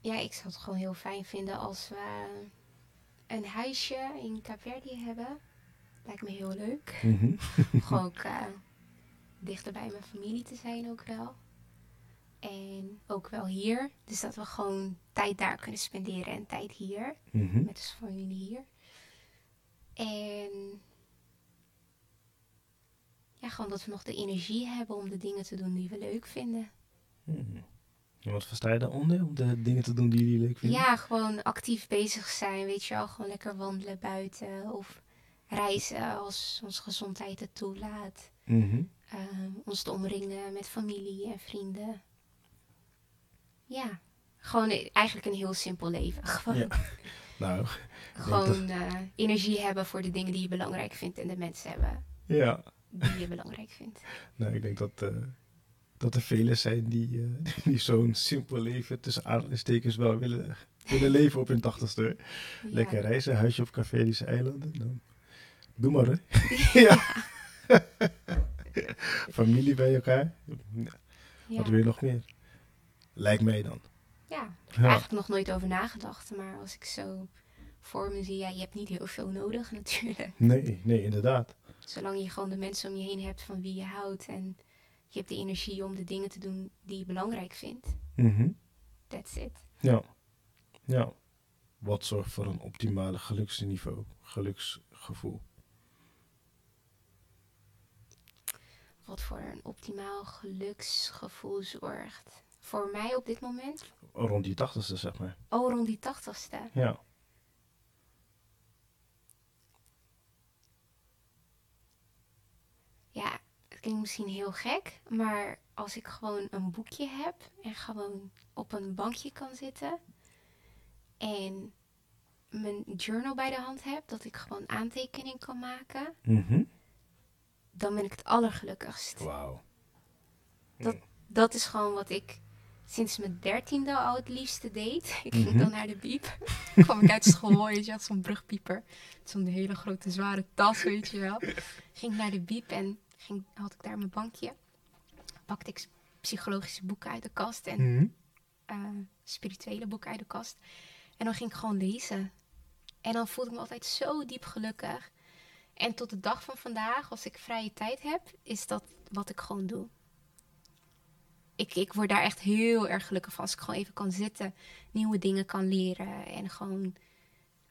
Ja, ik zou het gewoon heel fijn vinden als we een huisje in Caverdi hebben. Lijkt me heel leuk. Gewoon ook eh, dichter bij mijn familie te zijn ook wel. En ook wel hier. Dus dat we gewoon tijd daar kunnen spenderen en tijd hier. Mhm. Met de familie hier. En ja, gewoon dat we nog de energie hebben om de dingen te doen die we leuk vinden. Mhm. En wat versta je daaronder? Om de dingen te doen die jullie leuk vinden? Ja, gewoon actief bezig zijn, weet je wel. Gewoon lekker wandelen buiten of reizen als onze gezondheid het toelaat. Mhm. Ehm, ons te omringen met familie en vrienden. Ja, gewoon e- eigenlijk een heel simpel leven. Gewoon, Ja. Nou, gewoon eh, energie hebben voor de dingen die je belangrijk vindt en de mensen hebben ja. die je belangrijk vindt. Nou, ik denk dat, eh, dat er velen zijn die, eh, die zo'n simpel leven tussen aanhalingstekens wel willen, willen leven op hun tachtigste. Ja. Lekker reizen, huisje op Caferische eilanden. Dan doe maar, hè. ja. Familie bij elkaar. Ja. Wat wil je nog meer? Lijkt mij dan. Ja, ik heb Ja. eigenlijk nog nooit over nagedacht. Maar als ik zo voor me zie, ja, je hebt niet heel veel nodig natuurlijk. Nee, nee, inderdaad. Zolang je gewoon de mensen om je heen hebt van wie je houdt. En je hebt de energie om de dingen te doen die je belangrijk vindt. Mhm. That's it. Ja. Ja. Wat zorgt voor een optimale geluksniveau, geluksgevoel? Wat voor een optimaal geluksgevoel zorgt. Voor mij op dit moment, Rond die tachtigste, zeg maar. oh rond die tachtigste. Ja. Ja, het klinkt misschien heel gek, maar als ik gewoon een boekje heb en gewoon op een bankje kan zitten en mijn journal bij de hand heb, dat ik gewoon aantekening kan maken, Mhm. Dan ben ik het allergelukkigst. Wauw. Dat is gewoon wat ik sinds mijn dertiende al het liefste deed. Ik ging Mhm. dan naar de biep. kwam ik uit school, weet je, had zo'n brugpieper. Zo'n hele grote zware tas, weet je wel. Ging naar de biep en ging, had ik daar mijn bankje. Pakte ik psychologische boeken uit de kast en Mhm. eh, spirituele boeken uit de kast. En dan ging ik gewoon lezen. En dan voelde ik me altijd zo diep gelukkig. En tot de dag van vandaag, als ik vrije tijd heb, is dat wat ik gewoon doe. Ik, ik word daar echt heel erg gelukkig van. Als ik gewoon even kan zitten, nieuwe dingen kan leren. En gewoon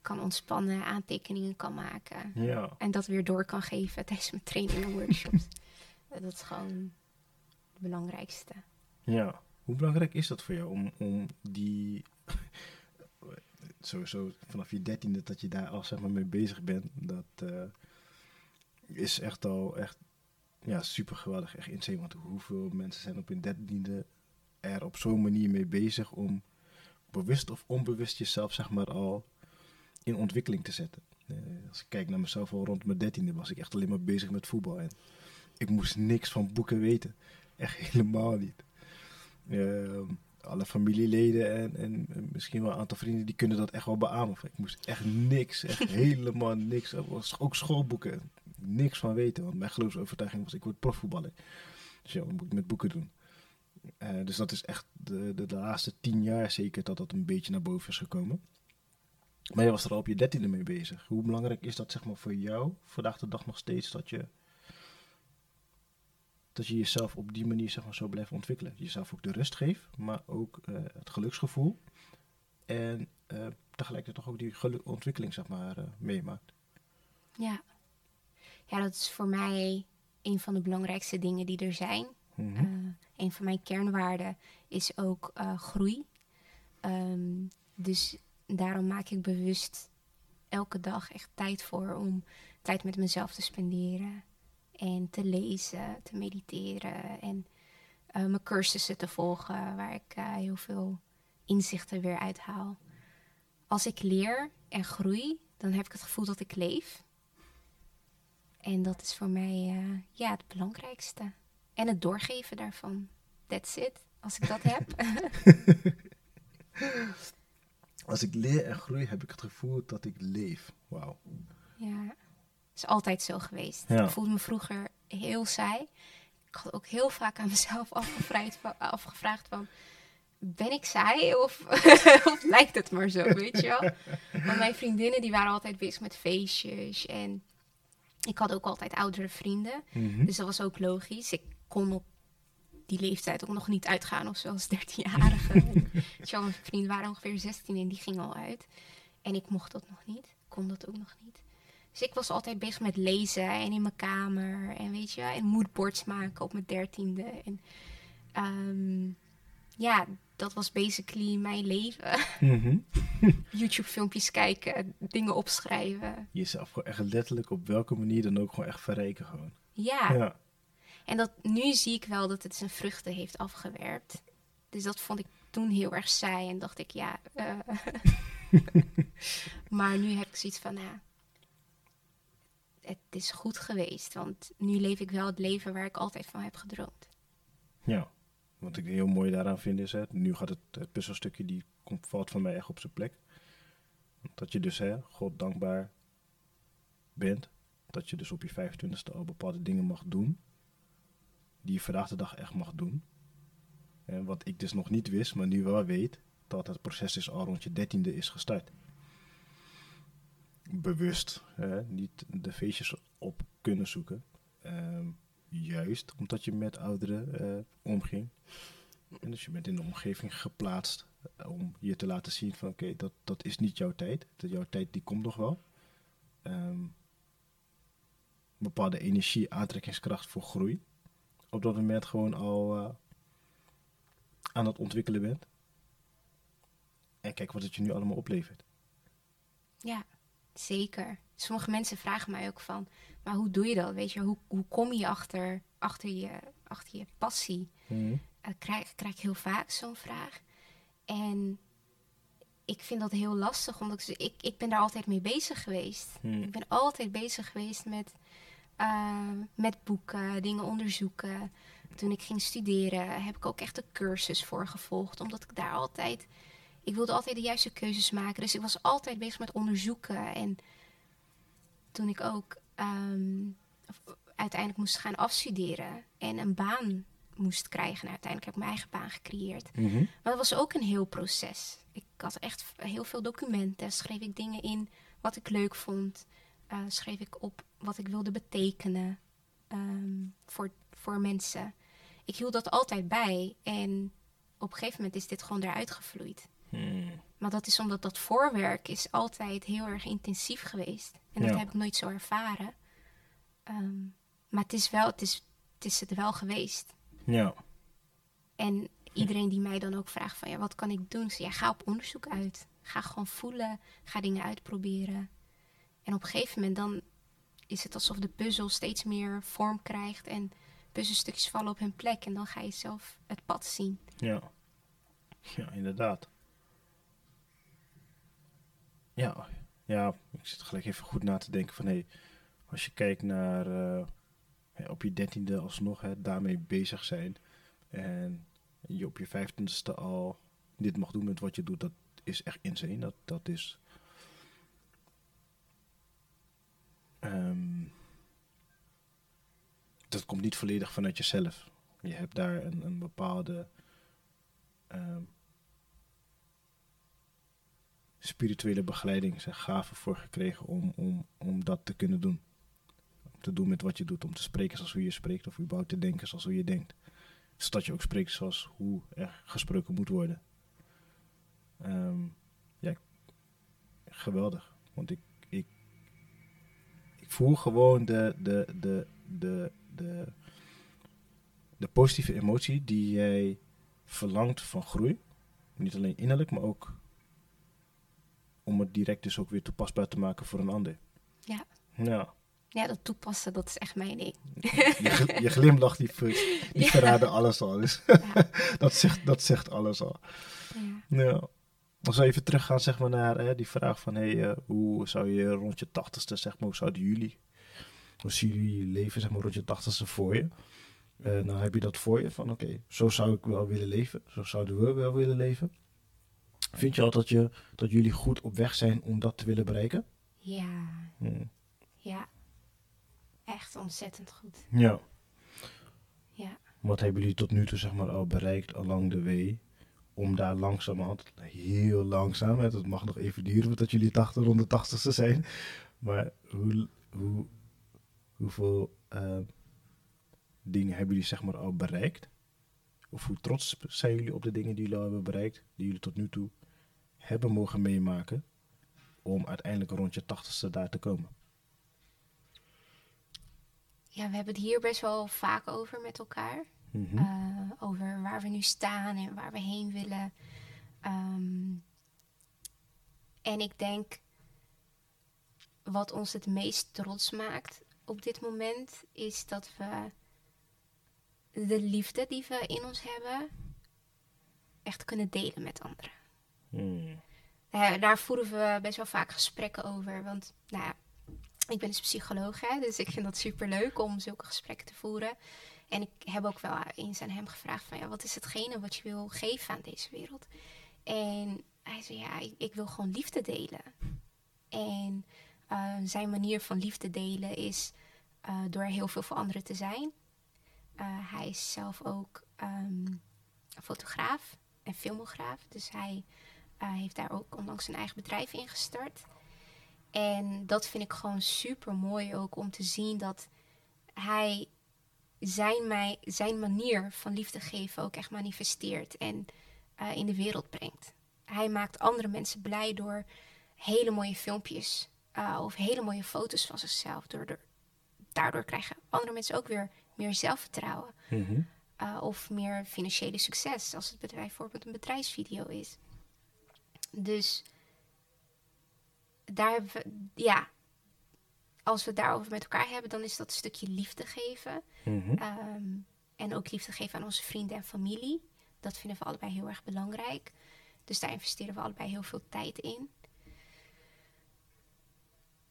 kan ontspannen, aantekeningen kan maken. Ja. En dat weer door kan geven tijdens mijn trainingen en workshops. dat is gewoon het belangrijkste. Ja. Hoe belangrijk is dat voor jou om, om die. Sowieso vanaf je dertiende dat je daar al zeg maar mee bezig bent. Dat eh, is echt al echt ja, super geweldig. Echt insane. Want hoeveel mensen zijn op hun dertiende er op zo'n manier mee bezig om bewust of onbewust jezelf zeg maar al in ontwikkeling te zetten. Eh, als ik kijk naar mezelf al rond mijn dertiende was ik echt alleen maar bezig met voetbal. En ik moest niks van boeken weten. Echt helemaal niet. Ehm, alle familieleden en, en, en misschien wel een aantal vrienden die kunnen dat echt wel beamen. Ik moest echt niks, echt helemaal niks. Ook schoolboeken, niks van weten. Want mijn geloofsovertuiging was ik word profvoetballer. Dus ja, moet ik met boeken doen? Eh, dus dat is echt de, de, de laatste tien jaar zeker dat dat een beetje naar boven is gekomen. Maar je was er al op je dertiende mee bezig. Hoe belangrijk is dat zeg maar voor jou, vandaag de dag nog steeds, dat je, dat je jezelf op die manier zeg maar, zo blijft ontwikkelen? Jezelf ook de rust geeft, maar ook eh, het geluksgevoel. En eh, tegelijkertijd toch ook die ontwikkeling zeg maar, meemaakt. Ja. Ja, dat is voor mij een van de belangrijkste dingen die er zijn. Mhm. Eh, een van mijn kernwaarden is ook eh, groei. Ehm, dus daarom maak ik bewust elke dag echt tijd voor om tijd met mezelf te spenderen. En te lezen, te mediteren en eh, mijn cursussen te volgen waar ik heel veel inzichten weer uithaal. Als ik leer en groei, dan heb ik het gevoel dat ik leef. En dat is voor mij eh, ja, het belangrijkste. En het doorgeven daarvan. That's it. Als ik dat heb. Als ik leer en groei, heb ik het gevoel dat ik leef. Wauw. ja, is altijd zo geweest. Ja. Ik voelde me vroeger heel saai. Ik had ook heel vaak aan mezelf afgevraagd van, afgevraagd van ben ik saai of, of lijkt het maar zo, weet je wel? Want mijn vriendinnen die waren altijd bezig met feestjes en ik had ook altijd oudere vrienden. Mhm. Dus dat was ook logisch. Ik kon op die leeftijd ook nog niet uitgaan of zo als 13-jarige. Zo, mijn vrienden waren ongeveer 16 en die gingen al uit. En ik mocht dat nog niet, kon dat ook nog niet. Dus ik was altijd bezig met lezen en in mijn kamer en weet je, en moodboards maken op mijn dertiende. En ehm, ja, dat was basically mijn leven. Mhm. YouTube-filmpjes kijken, dingen opschrijven. Jezelf gewoon echt letterlijk op welke manier dan ook gewoon echt verrijken gewoon. Ja. Ja. En dat, nu zie ik wel dat het zijn vruchten heeft afgewerpt. Dus dat vond ik toen heel erg saai en dacht ik, ja. eh. maar nu heb ik zoiets van, nou, het is goed geweest. Want nu leef ik wel het leven waar ik altijd van heb gedroomd. Ja. Wat ik heel mooi daaraan vind is, hè, nu gaat het, puzzelstukje, die komt, valt van mij echt op zijn plek. Dat je dus, hè, God dankbaar bent. Dat je dus op je 25ste al bepaalde dingen mag doen. Die je vandaag de dag echt mag doen. En wat ik dus nog niet wist, maar nu wel weet, dat het proces dus al rond je dertiende is gestart. Bewust, hè, niet de feestjes op kunnen zoeken. Ehm, juist omdat je met ouderen eh, omging. En dus je bent in de omgeving geplaatst eh, om je te laten zien van oké, dat, dat is niet jouw tijd. Dat jouw tijd die komt nog wel. Ehm, bepaalde energie, aantrekkingskracht voor groei. Op dat moment gewoon al eh, aan het ontwikkelen bent. En kijk wat het je nu allemaal oplevert. Ja, zeker. Sommige mensen vragen mij ook van, maar hoe doe je dat? Weet je, hoe, hoe kom je achter, achter, je, achter je passie? Dat krijg, krijg ik heel vaak zo'n vraag. En ik vind dat heel lastig, omdat ik, ik, ik ben daar altijd mee bezig geweest. Hmm. Ik ben altijd bezig geweest met, eh, met boeken, dingen onderzoeken. Toen ik ging studeren heb ik ook echt een cursus voor gevolgd, omdat ik daar altijd... Ik wilde altijd de juiste keuzes maken, dus ik was altijd bezig met onderzoeken. En toen ik ook ehm, uiteindelijk moest gaan afstuderen en een baan moest krijgen. En uiteindelijk heb ik mijn eigen baan gecreëerd. Maar dat was ook een heel proces. Ik had echt heel veel documenten. Schreef ik dingen in wat ik leuk vond. Eh, schreef ik op wat ik wilde betekenen ehm, voor, voor mensen. Ik hield dat altijd bij. En op een gegeven moment is dit gewoon eruit gevloeid. Maar dat is omdat dat voorwerk is altijd heel erg intensief geweest. En dat Ja. heb ik nooit zo ervaren. Ehm, maar het is, wel, het, is, het is het wel geweest. Ja. En iedereen die mij dan ook vraagt van ja, wat kan ik doen? Zeg, ja, ga op onderzoek uit. Ga gewoon voelen. Ga dingen uitproberen. En op een gegeven moment dan is het alsof de puzzel steeds meer vorm krijgt. En puzzelstukjes vallen op hun plek. En dan ga je zelf het pad zien. Ja. Ja, inderdaad. Ja, ja, ik zit gelijk even goed na te denken van hé, als je kijkt naar eh, op je dertiende alsnog hè, daarmee bezig zijn en je op je vijftiende al dit mag doen met wat je doet, dat is echt insane. Dat, dat is ehm, dat komt niet volledig vanuit jezelf. Je hebt daar een, een bepaalde ehm, spirituele begeleiding, zeg, gave voor gekregen om, om, om dat te kunnen doen. Om te doen met wat je doet, om te spreken zoals hoe je spreekt, of überhaupt te denken zoals hoe je denkt. Zodat je ook spreekt zoals hoe er gesproken moet worden. Ehm, ja, geweldig. Want ik, ik, ik voel gewoon de, de, de, de, de, de positieve emotie die jij verlangt van groei. Niet alleen innerlijk, maar ook om het direct dus ook weer toepasbaar te maken voor een ander. Ja. Ja. Ja, dat toepassen, dat is echt mijn ding. Je, je glimlach, die, die Ja. verraden alles al. Dus Ja. dat, zegt, dat zegt alles al. Ja. Ja. Als we even teruggaan zeg maar, naar hè, die vraag van... Hey, eh, hoe zou je rond je tachtigste, zeg maar, hoe zouden jullie... Hoe zien jullie leven zeg maar, rond je tachtigste voor je? Eh nou heb je dat voor je van oké, zo zou ik wel willen leven. Zo zouden we wel willen leven. Vind je al dat, je, dat jullie goed op weg zijn om dat te willen bereiken? ja, Hm. ja. Echt ontzettend goed. Ja. Ja. Wat hebben jullie tot nu toe zeg maar, al bereikt along the way? Om daar langzamerhand, heel langzaam, dat mag nog even duren dat jullie 80 rond de 80ste zijn. Maar hoe, hoe, hoeveel eh, dingen hebben jullie zeg maar, al bereikt? Of hoe trots zijn jullie op de dingen die jullie al hebben bereikt, die jullie tot nu toe hebben mogen meemaken, om uiteindelijk rond je tachtigste daar te komen? Ja, we hebben het hier best wel vaak over met elkaar. Mhm. Uh, over waar we nu staan en waar we heen willen. Ehm, en ik denk wat ons het meest trots maakt op dit moment is dat we de liefde die we in ons hebben echt kunnen delen met anderen. Hmm. Daar, daar voeren we best wel vaak gesprekken over. Want nou ja, ik ben dus psycholoog, hè, dus ik vind dat super leuk om zulke gesprekken te voeren. En ik heb ook wel eens aan hem gevraagd van ja, wat is hetgene wat je wil geven aan deze wereld? En hij zei ja, ik, wil gewoon liefde delen. En uh, zijn manier van liefde delen is uh, door heel veel voor anderen te zijn. Hij is zelf ook um, fotograaf en filmograaf. Dus hij heeft daar ook onlangs zijn eigen bedrijf in gestart. En dat vind ik gewoon super mooi ook om te zien dat hij zijn, mij, zijn manier van liefde geven ook echt manifesteert en uh, in de wereld brengt. Hij maakt andere mensen blij door hele mooie filmpjes uh, of hele mooie foto's van zichzelf. Door, door, daardoor krijgen andere mensen ook weer meer zelfvertrouwen. Mm -hmm. uh, of meer financiële succes, als het bedrijf bijvoorbeeld een bedrijfsvideo is. Dus daar hebben we, ja, als we het daarover met elkaar hebben, dan is dat een stukje liefde geven. Mm -hmm. um, en ook liefde geven aan onze vrienden en familie. Dat vinden we allebei heel erg belangrijk. Dus daar investeren we allebei heel veel tijd in.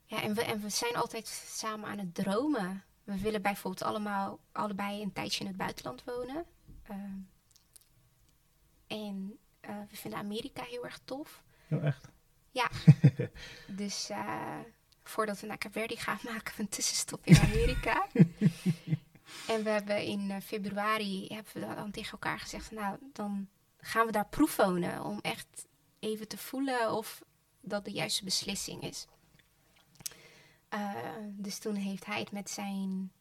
Ja, en we, en we zijn altijd samen aan het dromen. We willen bijvoorbeeld allemaal, allebei een tijdje in het buitenland wonen. Uh, en uh, we vinden Amerika heel erg tof. Oh, echt? Ja. dus uh, voordat we naar Caverdi gaan, maken we een tussenstop in Amerika. en we hebben in februari hebben we dan tegen elkaar gezegd, nou, dan gaan we daar proefwonen om echt even te voelen of dat de juiste beslissing is. Uh, dus toen heeft hij het met zijn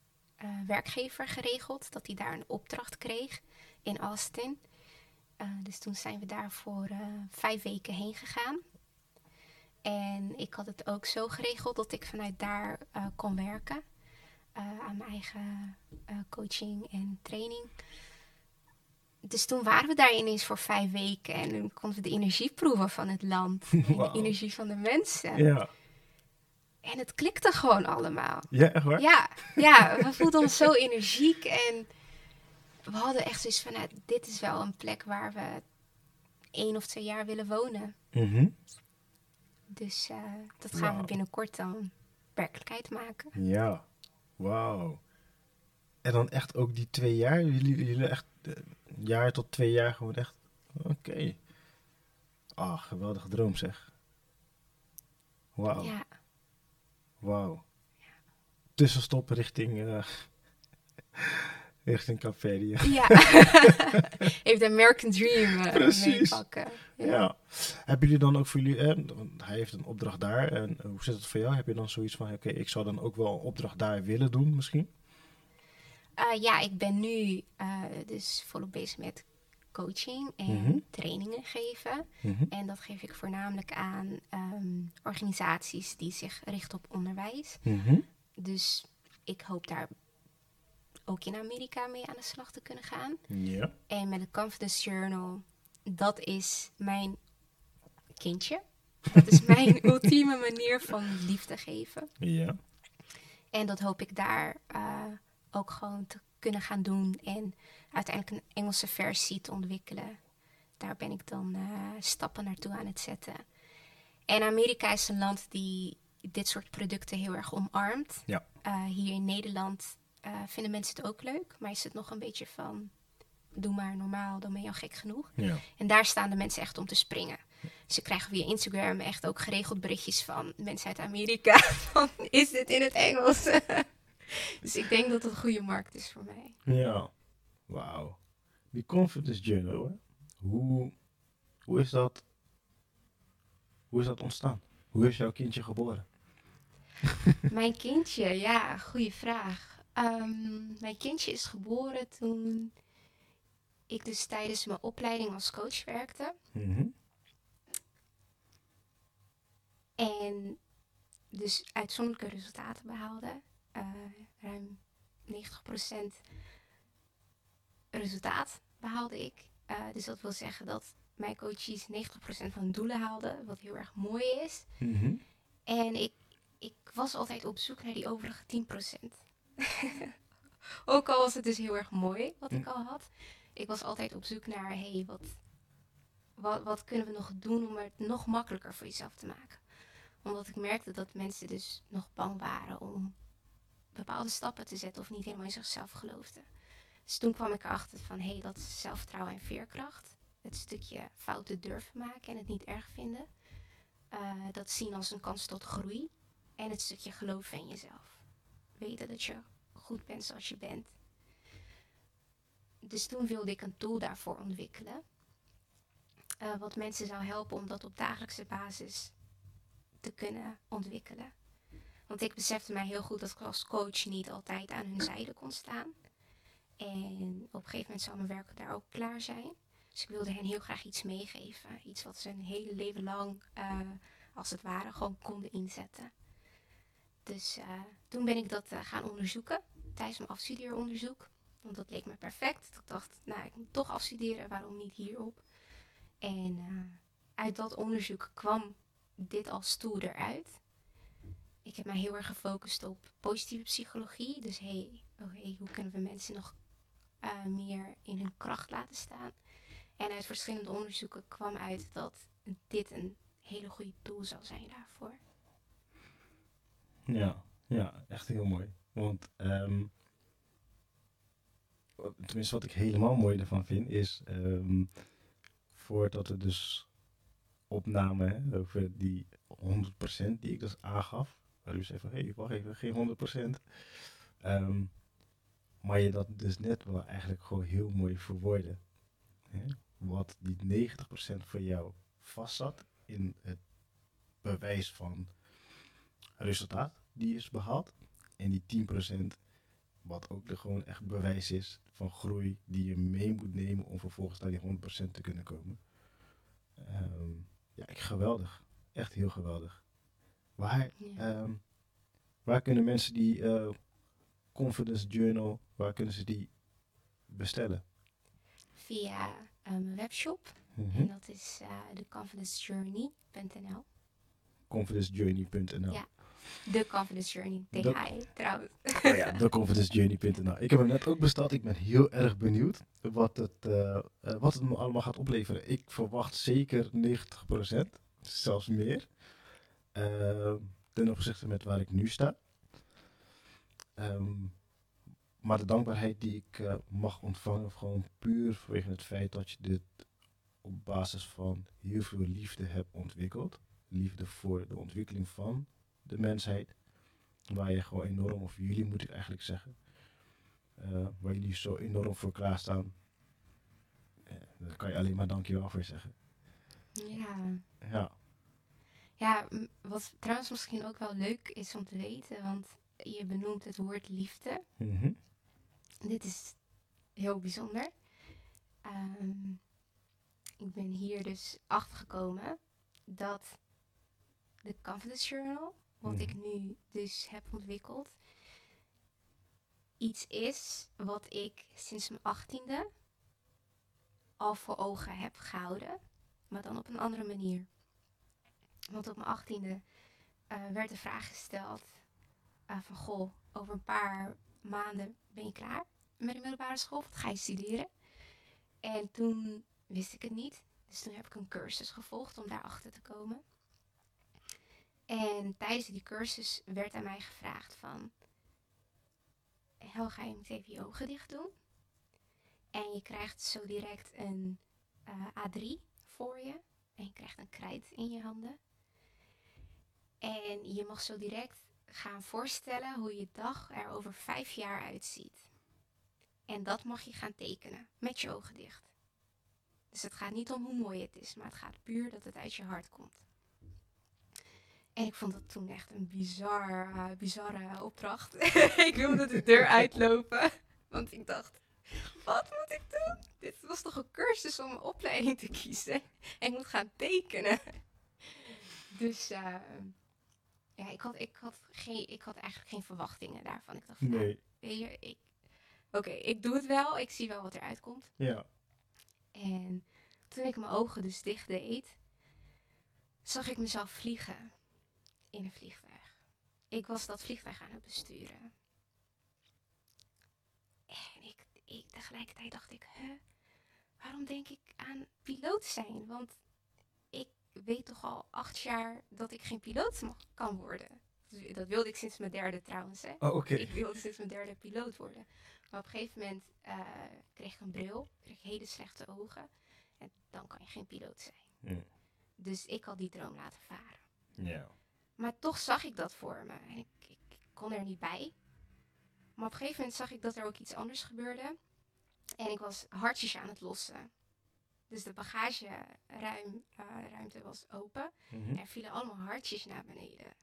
uh, werkgever geregeld dat hij daar een opdracht kreeg in Austin. Uh, dus toen zijn we daar voor vijf weken heen gegaan. En ik had het ook zo geregeld dat ik vanuit daar kon werken aan mijn eigen coaching en training. Dus toen waren we daar ineens voor vijf weken en toen konden we de energie proeven van het land en de energie van de mensen. Ja. En het klikte gewoon allemaal. Ja, echt waar? Ja, ja, we voelden ons zo energiek en we hadden echt zoiets van, nou, dit is wel een plek waar we één of twee jaar willen wonen. Mhm. Dus uh, dat gaan we binnenkort dan werkelijkheid maken. Ja, wauw. En dan echt ook die twee jaar, jullie, jullie echt uh, een jaar tot twee jaar gewoon echt, oké. Okay. Ah, geweldige droom zeg. Wauw. Ja, Wauw. Tussenstop richting, uh, richting Cavedia. ja. Even de American Dream Precies. meepakken. Ja. ja. Hebben jullie dan ook voor jullie, eh, hij heeft een opdracht daar. En hoe zit het voor jou? Heb je dan zoiets van, oké, okay, ik zou dan ook wel een opdracht daar willen doen misschien? Uh, ja, ik ben nu uh, dus volop bezig met coaching en Mhm. trainingen geven. Mhm. En dat geef ik voornamelijk aan um, organisaties die zich richten op onderwijs. Mhm. Dus ik hoop daar ook in Amerika mee aan de slag te kunnen gaan. Ja. En met het Confidence Journal, dat is mijn kindje. Dat is mijn ultieme manier van liefde geven. Ja. En dat hoop ik daar uh, ook gewoon te kunnen gaan doen. En uiteindelijk een Engelse versie te ontwikkelen. Daar ben ik dan uh, stappen naartoe aan het zetten. En Amerika is een land die dit soort producten heel erg omarmt. Ja. Uh, hier in Nederland uh, vinden mensen het ook leuk. Maar is het nog een beetje van, doe maar normaal, dan ben je al gek genoeg. Ja. En daar staan de mensen echt om te springen. Ze krijgen via Instagram echt ook geregeld berichtjes van mensen uit Amerika. Van, is dit in het Engels? dus ik denk dat het een goede markt is voor mij. Ja. Wauw. Die Confidence Journal, hè? Hoe, hoe is dat? Hoe is dat ontstaan? Hoe is jouw kindje geboren? mijn kindje, ja, goede vraag. Um, mijn kindje is geboren toen ik dus tijdens mijn opleiding als coach werkte. Mhm. En dus uitzonderlijke resultaten behaalde. Eh, ruim 90% resultaat behaalde ik. Eh, dus dat wil zeggen dat mijn coaches 90% van doelen haalden, wat heel erg mooi is. Mhm. En ik, ik was altijd op zoek naar die overige 10%. Ook al was het dus heel erg mooi wat ik al had. Ik was altijd op zoek naar, hey, wat, wat, wat kunnen we nog doen om het nog makkelijker voor jezelf te maken? Omdat ik merkte dat mensen dus nog bang waren om bepaalde stappen te zetten of niet helemaal in zichzelf geloofden. Dus toen kwam ik erachter van, hé, hey, dat is zelfvertrouwen en veerkracht. Het stukje fouten durven maken en het niet erg vinden. Uh, dat zien als een kans tot groei. En het stukje geloven in jezelf. Weten dat je goed bent zoals je bent. Dus toen wilde ik een tool daarvoor ontwikkelen. Uh, wat mensen zou helpen om dat op dagelijkse basis te kunnen ontwikkelen. Want ik besefte mij heel goed dat ik als coach niet altijd aan hun zijde kon staan. En op een gegeven moment zou mijn werk daar ook klaar zijn. Dus ik wilde hen heel graag iets meegeven. Iets wat ze een hele leven lang, uh, als het ware, gewoon konden inzetten. Dus uh, toen ben ik dat uh, gaan onderzoeken tijdens mijn afstudeeronderzoek. Want dat leek me perfect. Ik dacht, nou, ik moet toch afstuderen, waarom niet hierop? En uit dat onderzoek kwam dit als tool eruit. Ik heb mij heel erg gefocust op positieve psychologie. Dus hey, oh hey hoe kunnen we mensen nog uh, meer in hun kracht laten staan? En uit verschillende onderzoeken kwam uit dat dit een hele goede tool zou zijn daarvoor. Ja, ja, echt heel mooi. Want um, tenminste wat ik helemaal mooi ervan vind is, um, voordat we dus opnamen over die 100% die ik dus aangaf. Waar u zei van, hé, hey, wacht even, geen 100%. Um, maar je dat dus net wel eigenlijk gewoon heel mooi verwoorden. Wat die 90% voor jou vastzat in het bewijs van resultaat die is behaald. En die 10% wat ook de gewoon echt bewijs is van groei die je mee moet nemen om vervolgens naar die 100% te kunnen komen. Um, ja, geweldig. Echt heel geweldig. Waar, um, waar kunnen mensen die uh, Confidence Journal, waar kunnen ze die bestellen? Via mijn um, webshop. Mm -hmm. En dat is uh, de confidencejourney.nl. Confidencejourney.nl. Ja. De Confidence Journey, THI trouwens. Oh ja, theconfidencejourney.nl. Ik heb hem net ook besteld. Ik ben heel erg benieuwd wat het, uh, uh, wat het me allemaal gaat opleveren. Ik verwacht zeker 90%, zelfs meer. Uh, ten opzichte met waar ik nu sta. Um, maar de dankbaarheid die ik mag ontvangen, gewoon puur vanwege het feit dat je dit op basis van heel veel liefde hebt ontwikkeld. Liefde voor de ontwikkeling van de mensheid. Waar je gewoon enorm, of jullie moet ik eigenlijk zeggen, uh, waar jullie zo enorm voor klaarstaan. Uh, daar kan je alleen maar dankjewel voor zeggen. Ja. Ja. Ja, wat trouwens misschien ook wel leuk is om te weten, want je benoemt het woord liefde. Mm -hmm. Dit is heel bijzonder. Um, ik ben hier dus achtergekomen dat de Confidence Journal wat ik nu dus heb ontwikkeld, iets is wat ik sinds mijn achttiende al voor ogen heb gehouden, maar dan op een andere manier. Want op mijn achttiende uh, werd de vraag gesteld uh, van, goh, over een paar maanden ben je klaar met de middelbare school, wat ga je studeren? En toen wist ik het niet, dus toen heb ik een cursus gevolgd om daarachter te komen. En tijdens die cursus werd aan mij gevraagd van... Hel, ga je meteen je ogen dicht doen? En je krijgt zo direct een uh, A3 voor je. En je krijgt een krijt in je handen. En je mag zo direct gaan voorstellen hoe je dag er over vijf jaar uitziet. En dat mag je gaan tekenen met je ogen dicht. Dus het gaat niet om hoe mooi het is, maar het gaat puur dat het uit je hart komt. En ik vond dat toen echt een bizar, uh, bizarre opdracht. ik wilde de deur uitlopen. Want ik dacht, wat moet ik doen? Dit was cursus om een opleiding te kiezen. En ik moet gaan tekenen. Dus uh, ja, ik had, ik, had geen, ik had eigenlijk geen verwachtingen daarvan. Ik dacht, van, Nee. weet je, ik, oké, ik doe het wel. Ik zie wel wat eruit komt. Ja. En toen ik mijn ogen dus dicht deed, zag ik mezelf vliegen in een vliegtuig. Ik was dat vliegtuig aan het besturen. En ik, ik, tegelijkertijd dacht ik, huh, waarom denk ik aan piloot zijn? Want ik weet toch al acht jaar dat ik geen piloot mag, kan worden. Dat wilde ik sinds mijn derde trouwens. Hè. Oh, oké. Ik wilde sinds mijn derde piloot worden. Maar op een gegeven moment eh, kreeg ik een bril, kreeg ik hele slechte ogen. En dan kan je geen piloot zijn. Dus ik had die droom laten varen. Ja. Maar toch zag ik dat voor me. En ik, ik, ik kon er niet bij. Maar op een gegeven moment zag ik dat er ook iets anders gebeurde. En ik was hartjes aan het lossen. Dus de bagageruimte was open. Mhm. Er vielen allemaal hartjes naar beneden.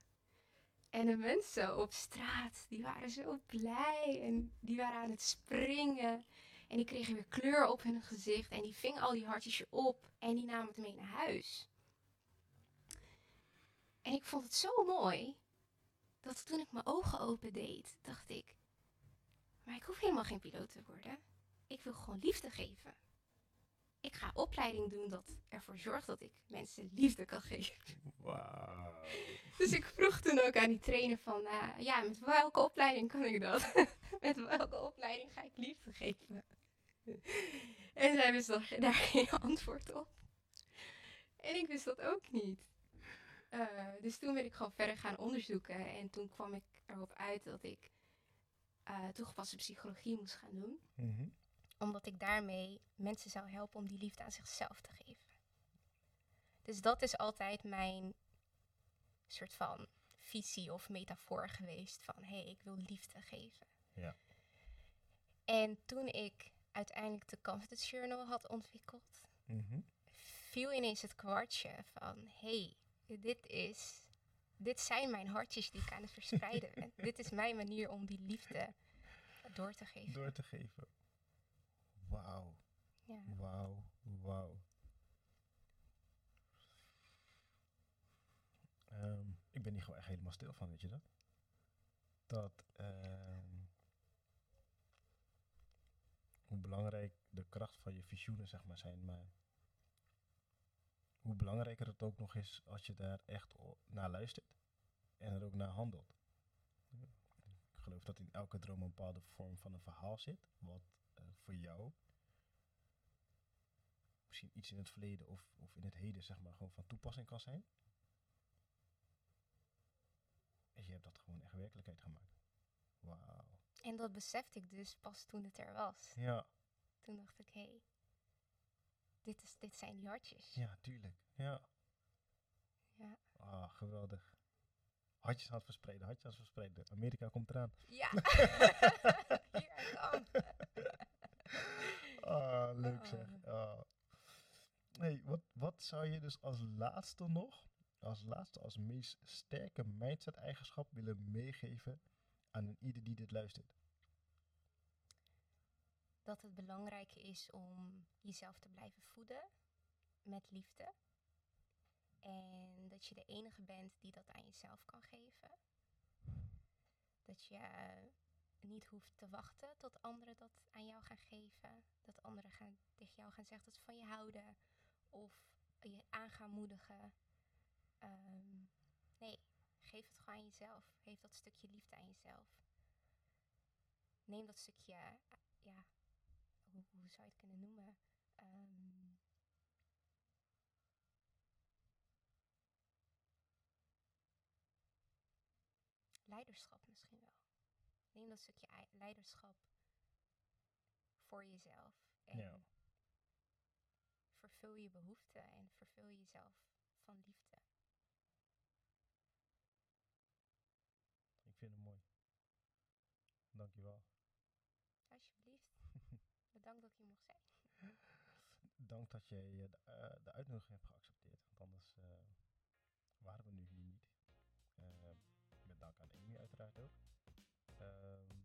En de mensen op straat, die waren zo blij. En die waren aan het springen. En die kregen weer kleur op hun gezicht. En die vingen al die hartjes op. En die namen het mee naar huis. En ik vond het zo mooi. Dat toen ik mijn ogen open deed, dacht ik. Maar ik hoef helemaal geen piloot te worden. Ik wil gewoon liefde geven. Ik ga opleiding doen dat ervoor zorgt dat ik mensen liefde kan geven. Wauw. Dus ik vroeg toen ook aan die trainer van, eh, ja, met welke opleiding kan ik dat? met welke opleiding ga ik liefde geven? en zij wist daar geen antwoord op. En ik wist dat ook niet. Eh, dus toen ben ik gewoon verder gaan onderzoeken. En toen kwam ik erop uit dat ik eh, toegepaste psychologie moest gaan doen. Mhm. Omdat ik daarmee mensen zou helpen om die liefde aan zichzelf te geven. Dus dat is altijd mijn soort van visie of metafoor geweest van hé, hey, ik wil liefde geven. Ja. En toen ik uiteindelijk de Confidence Journal had ontwikkeld, Mhm. viel ineens het kwartje van hé, hey, dit is, dit zijn mijn hartjes die ik aan het verspreiden ben. dit is mijn manier om die liefde door te geven. Door te geven. Wauw. Ja. Wauw. Wauw. Ehm, ik ben hier gewoon echt helemaal stil van, weet je dat? Dat, ehm, hoe belangrijk de kracht van je visioenen, zeg maar, zijn, maar hoe belangrijker het ook nog is als je daar echt naar luistert en er ook naar handelt. Ik geloof dat in elke droom een bepaalde vorm van een verhaal zit, wat eh, voor jou misschien iets in het verleden of, of in het heden, zeg maar, gewoon van toepassing kan zijn. En je hebt dat gewoon echt werkelijkheid gemaakt. Wauw. En dat besefte ik dus pas toen het er was. Ja, Toen dacht ik, hé, hey, dit, is, dit zijn die hartjes. ja, tuurlijk. Ja. Ja. Ah, geweldig. Hartjes aan het verspreiden, hartjes aan het verspreiden. Amerika komt eraan. Ja, hier I come. Ah, leuk zeg. Ah. Nee, wat, wat zou je dus als laatste nog, als laatste, als meest sterke mindset-eigenschap willen meegeven aan ieder die dit luistert? Dat het belangrijk is om jezelf te blijven voeden met liefde. En dat je de enige bent die dat aan jezelf kan geven. Dat je niet hoeft te wachten tot anderen dat aan jou gaan geven. Dat anderen gaan, tegen jou gaan zeggen dat ze van je houden. Of je aan gaan moedigen. Ehm, nee, geef het gewoon aan jezelf. Geef dat stukje liefde aan jezelf. Neem dat stukje, ja, hoe, hoe zou je het kunnen noemen? Ehm, leiderschap misschien wel. Neem dat stukje ei- leiderschap voor jezelf. En Ja. vervul je behoeften en vervul jezelf van liefde. Ik vind het mooi. Dankjewel. Alsjeblieft. Bedankt dat ik hier mocht zijn. Dank dat je de, eh, de uitnodiging hebt geaccepteerd. Want anders eh, waren we nu hier niet. Eh, met dank aan Amy uiteraard ook. Ehm,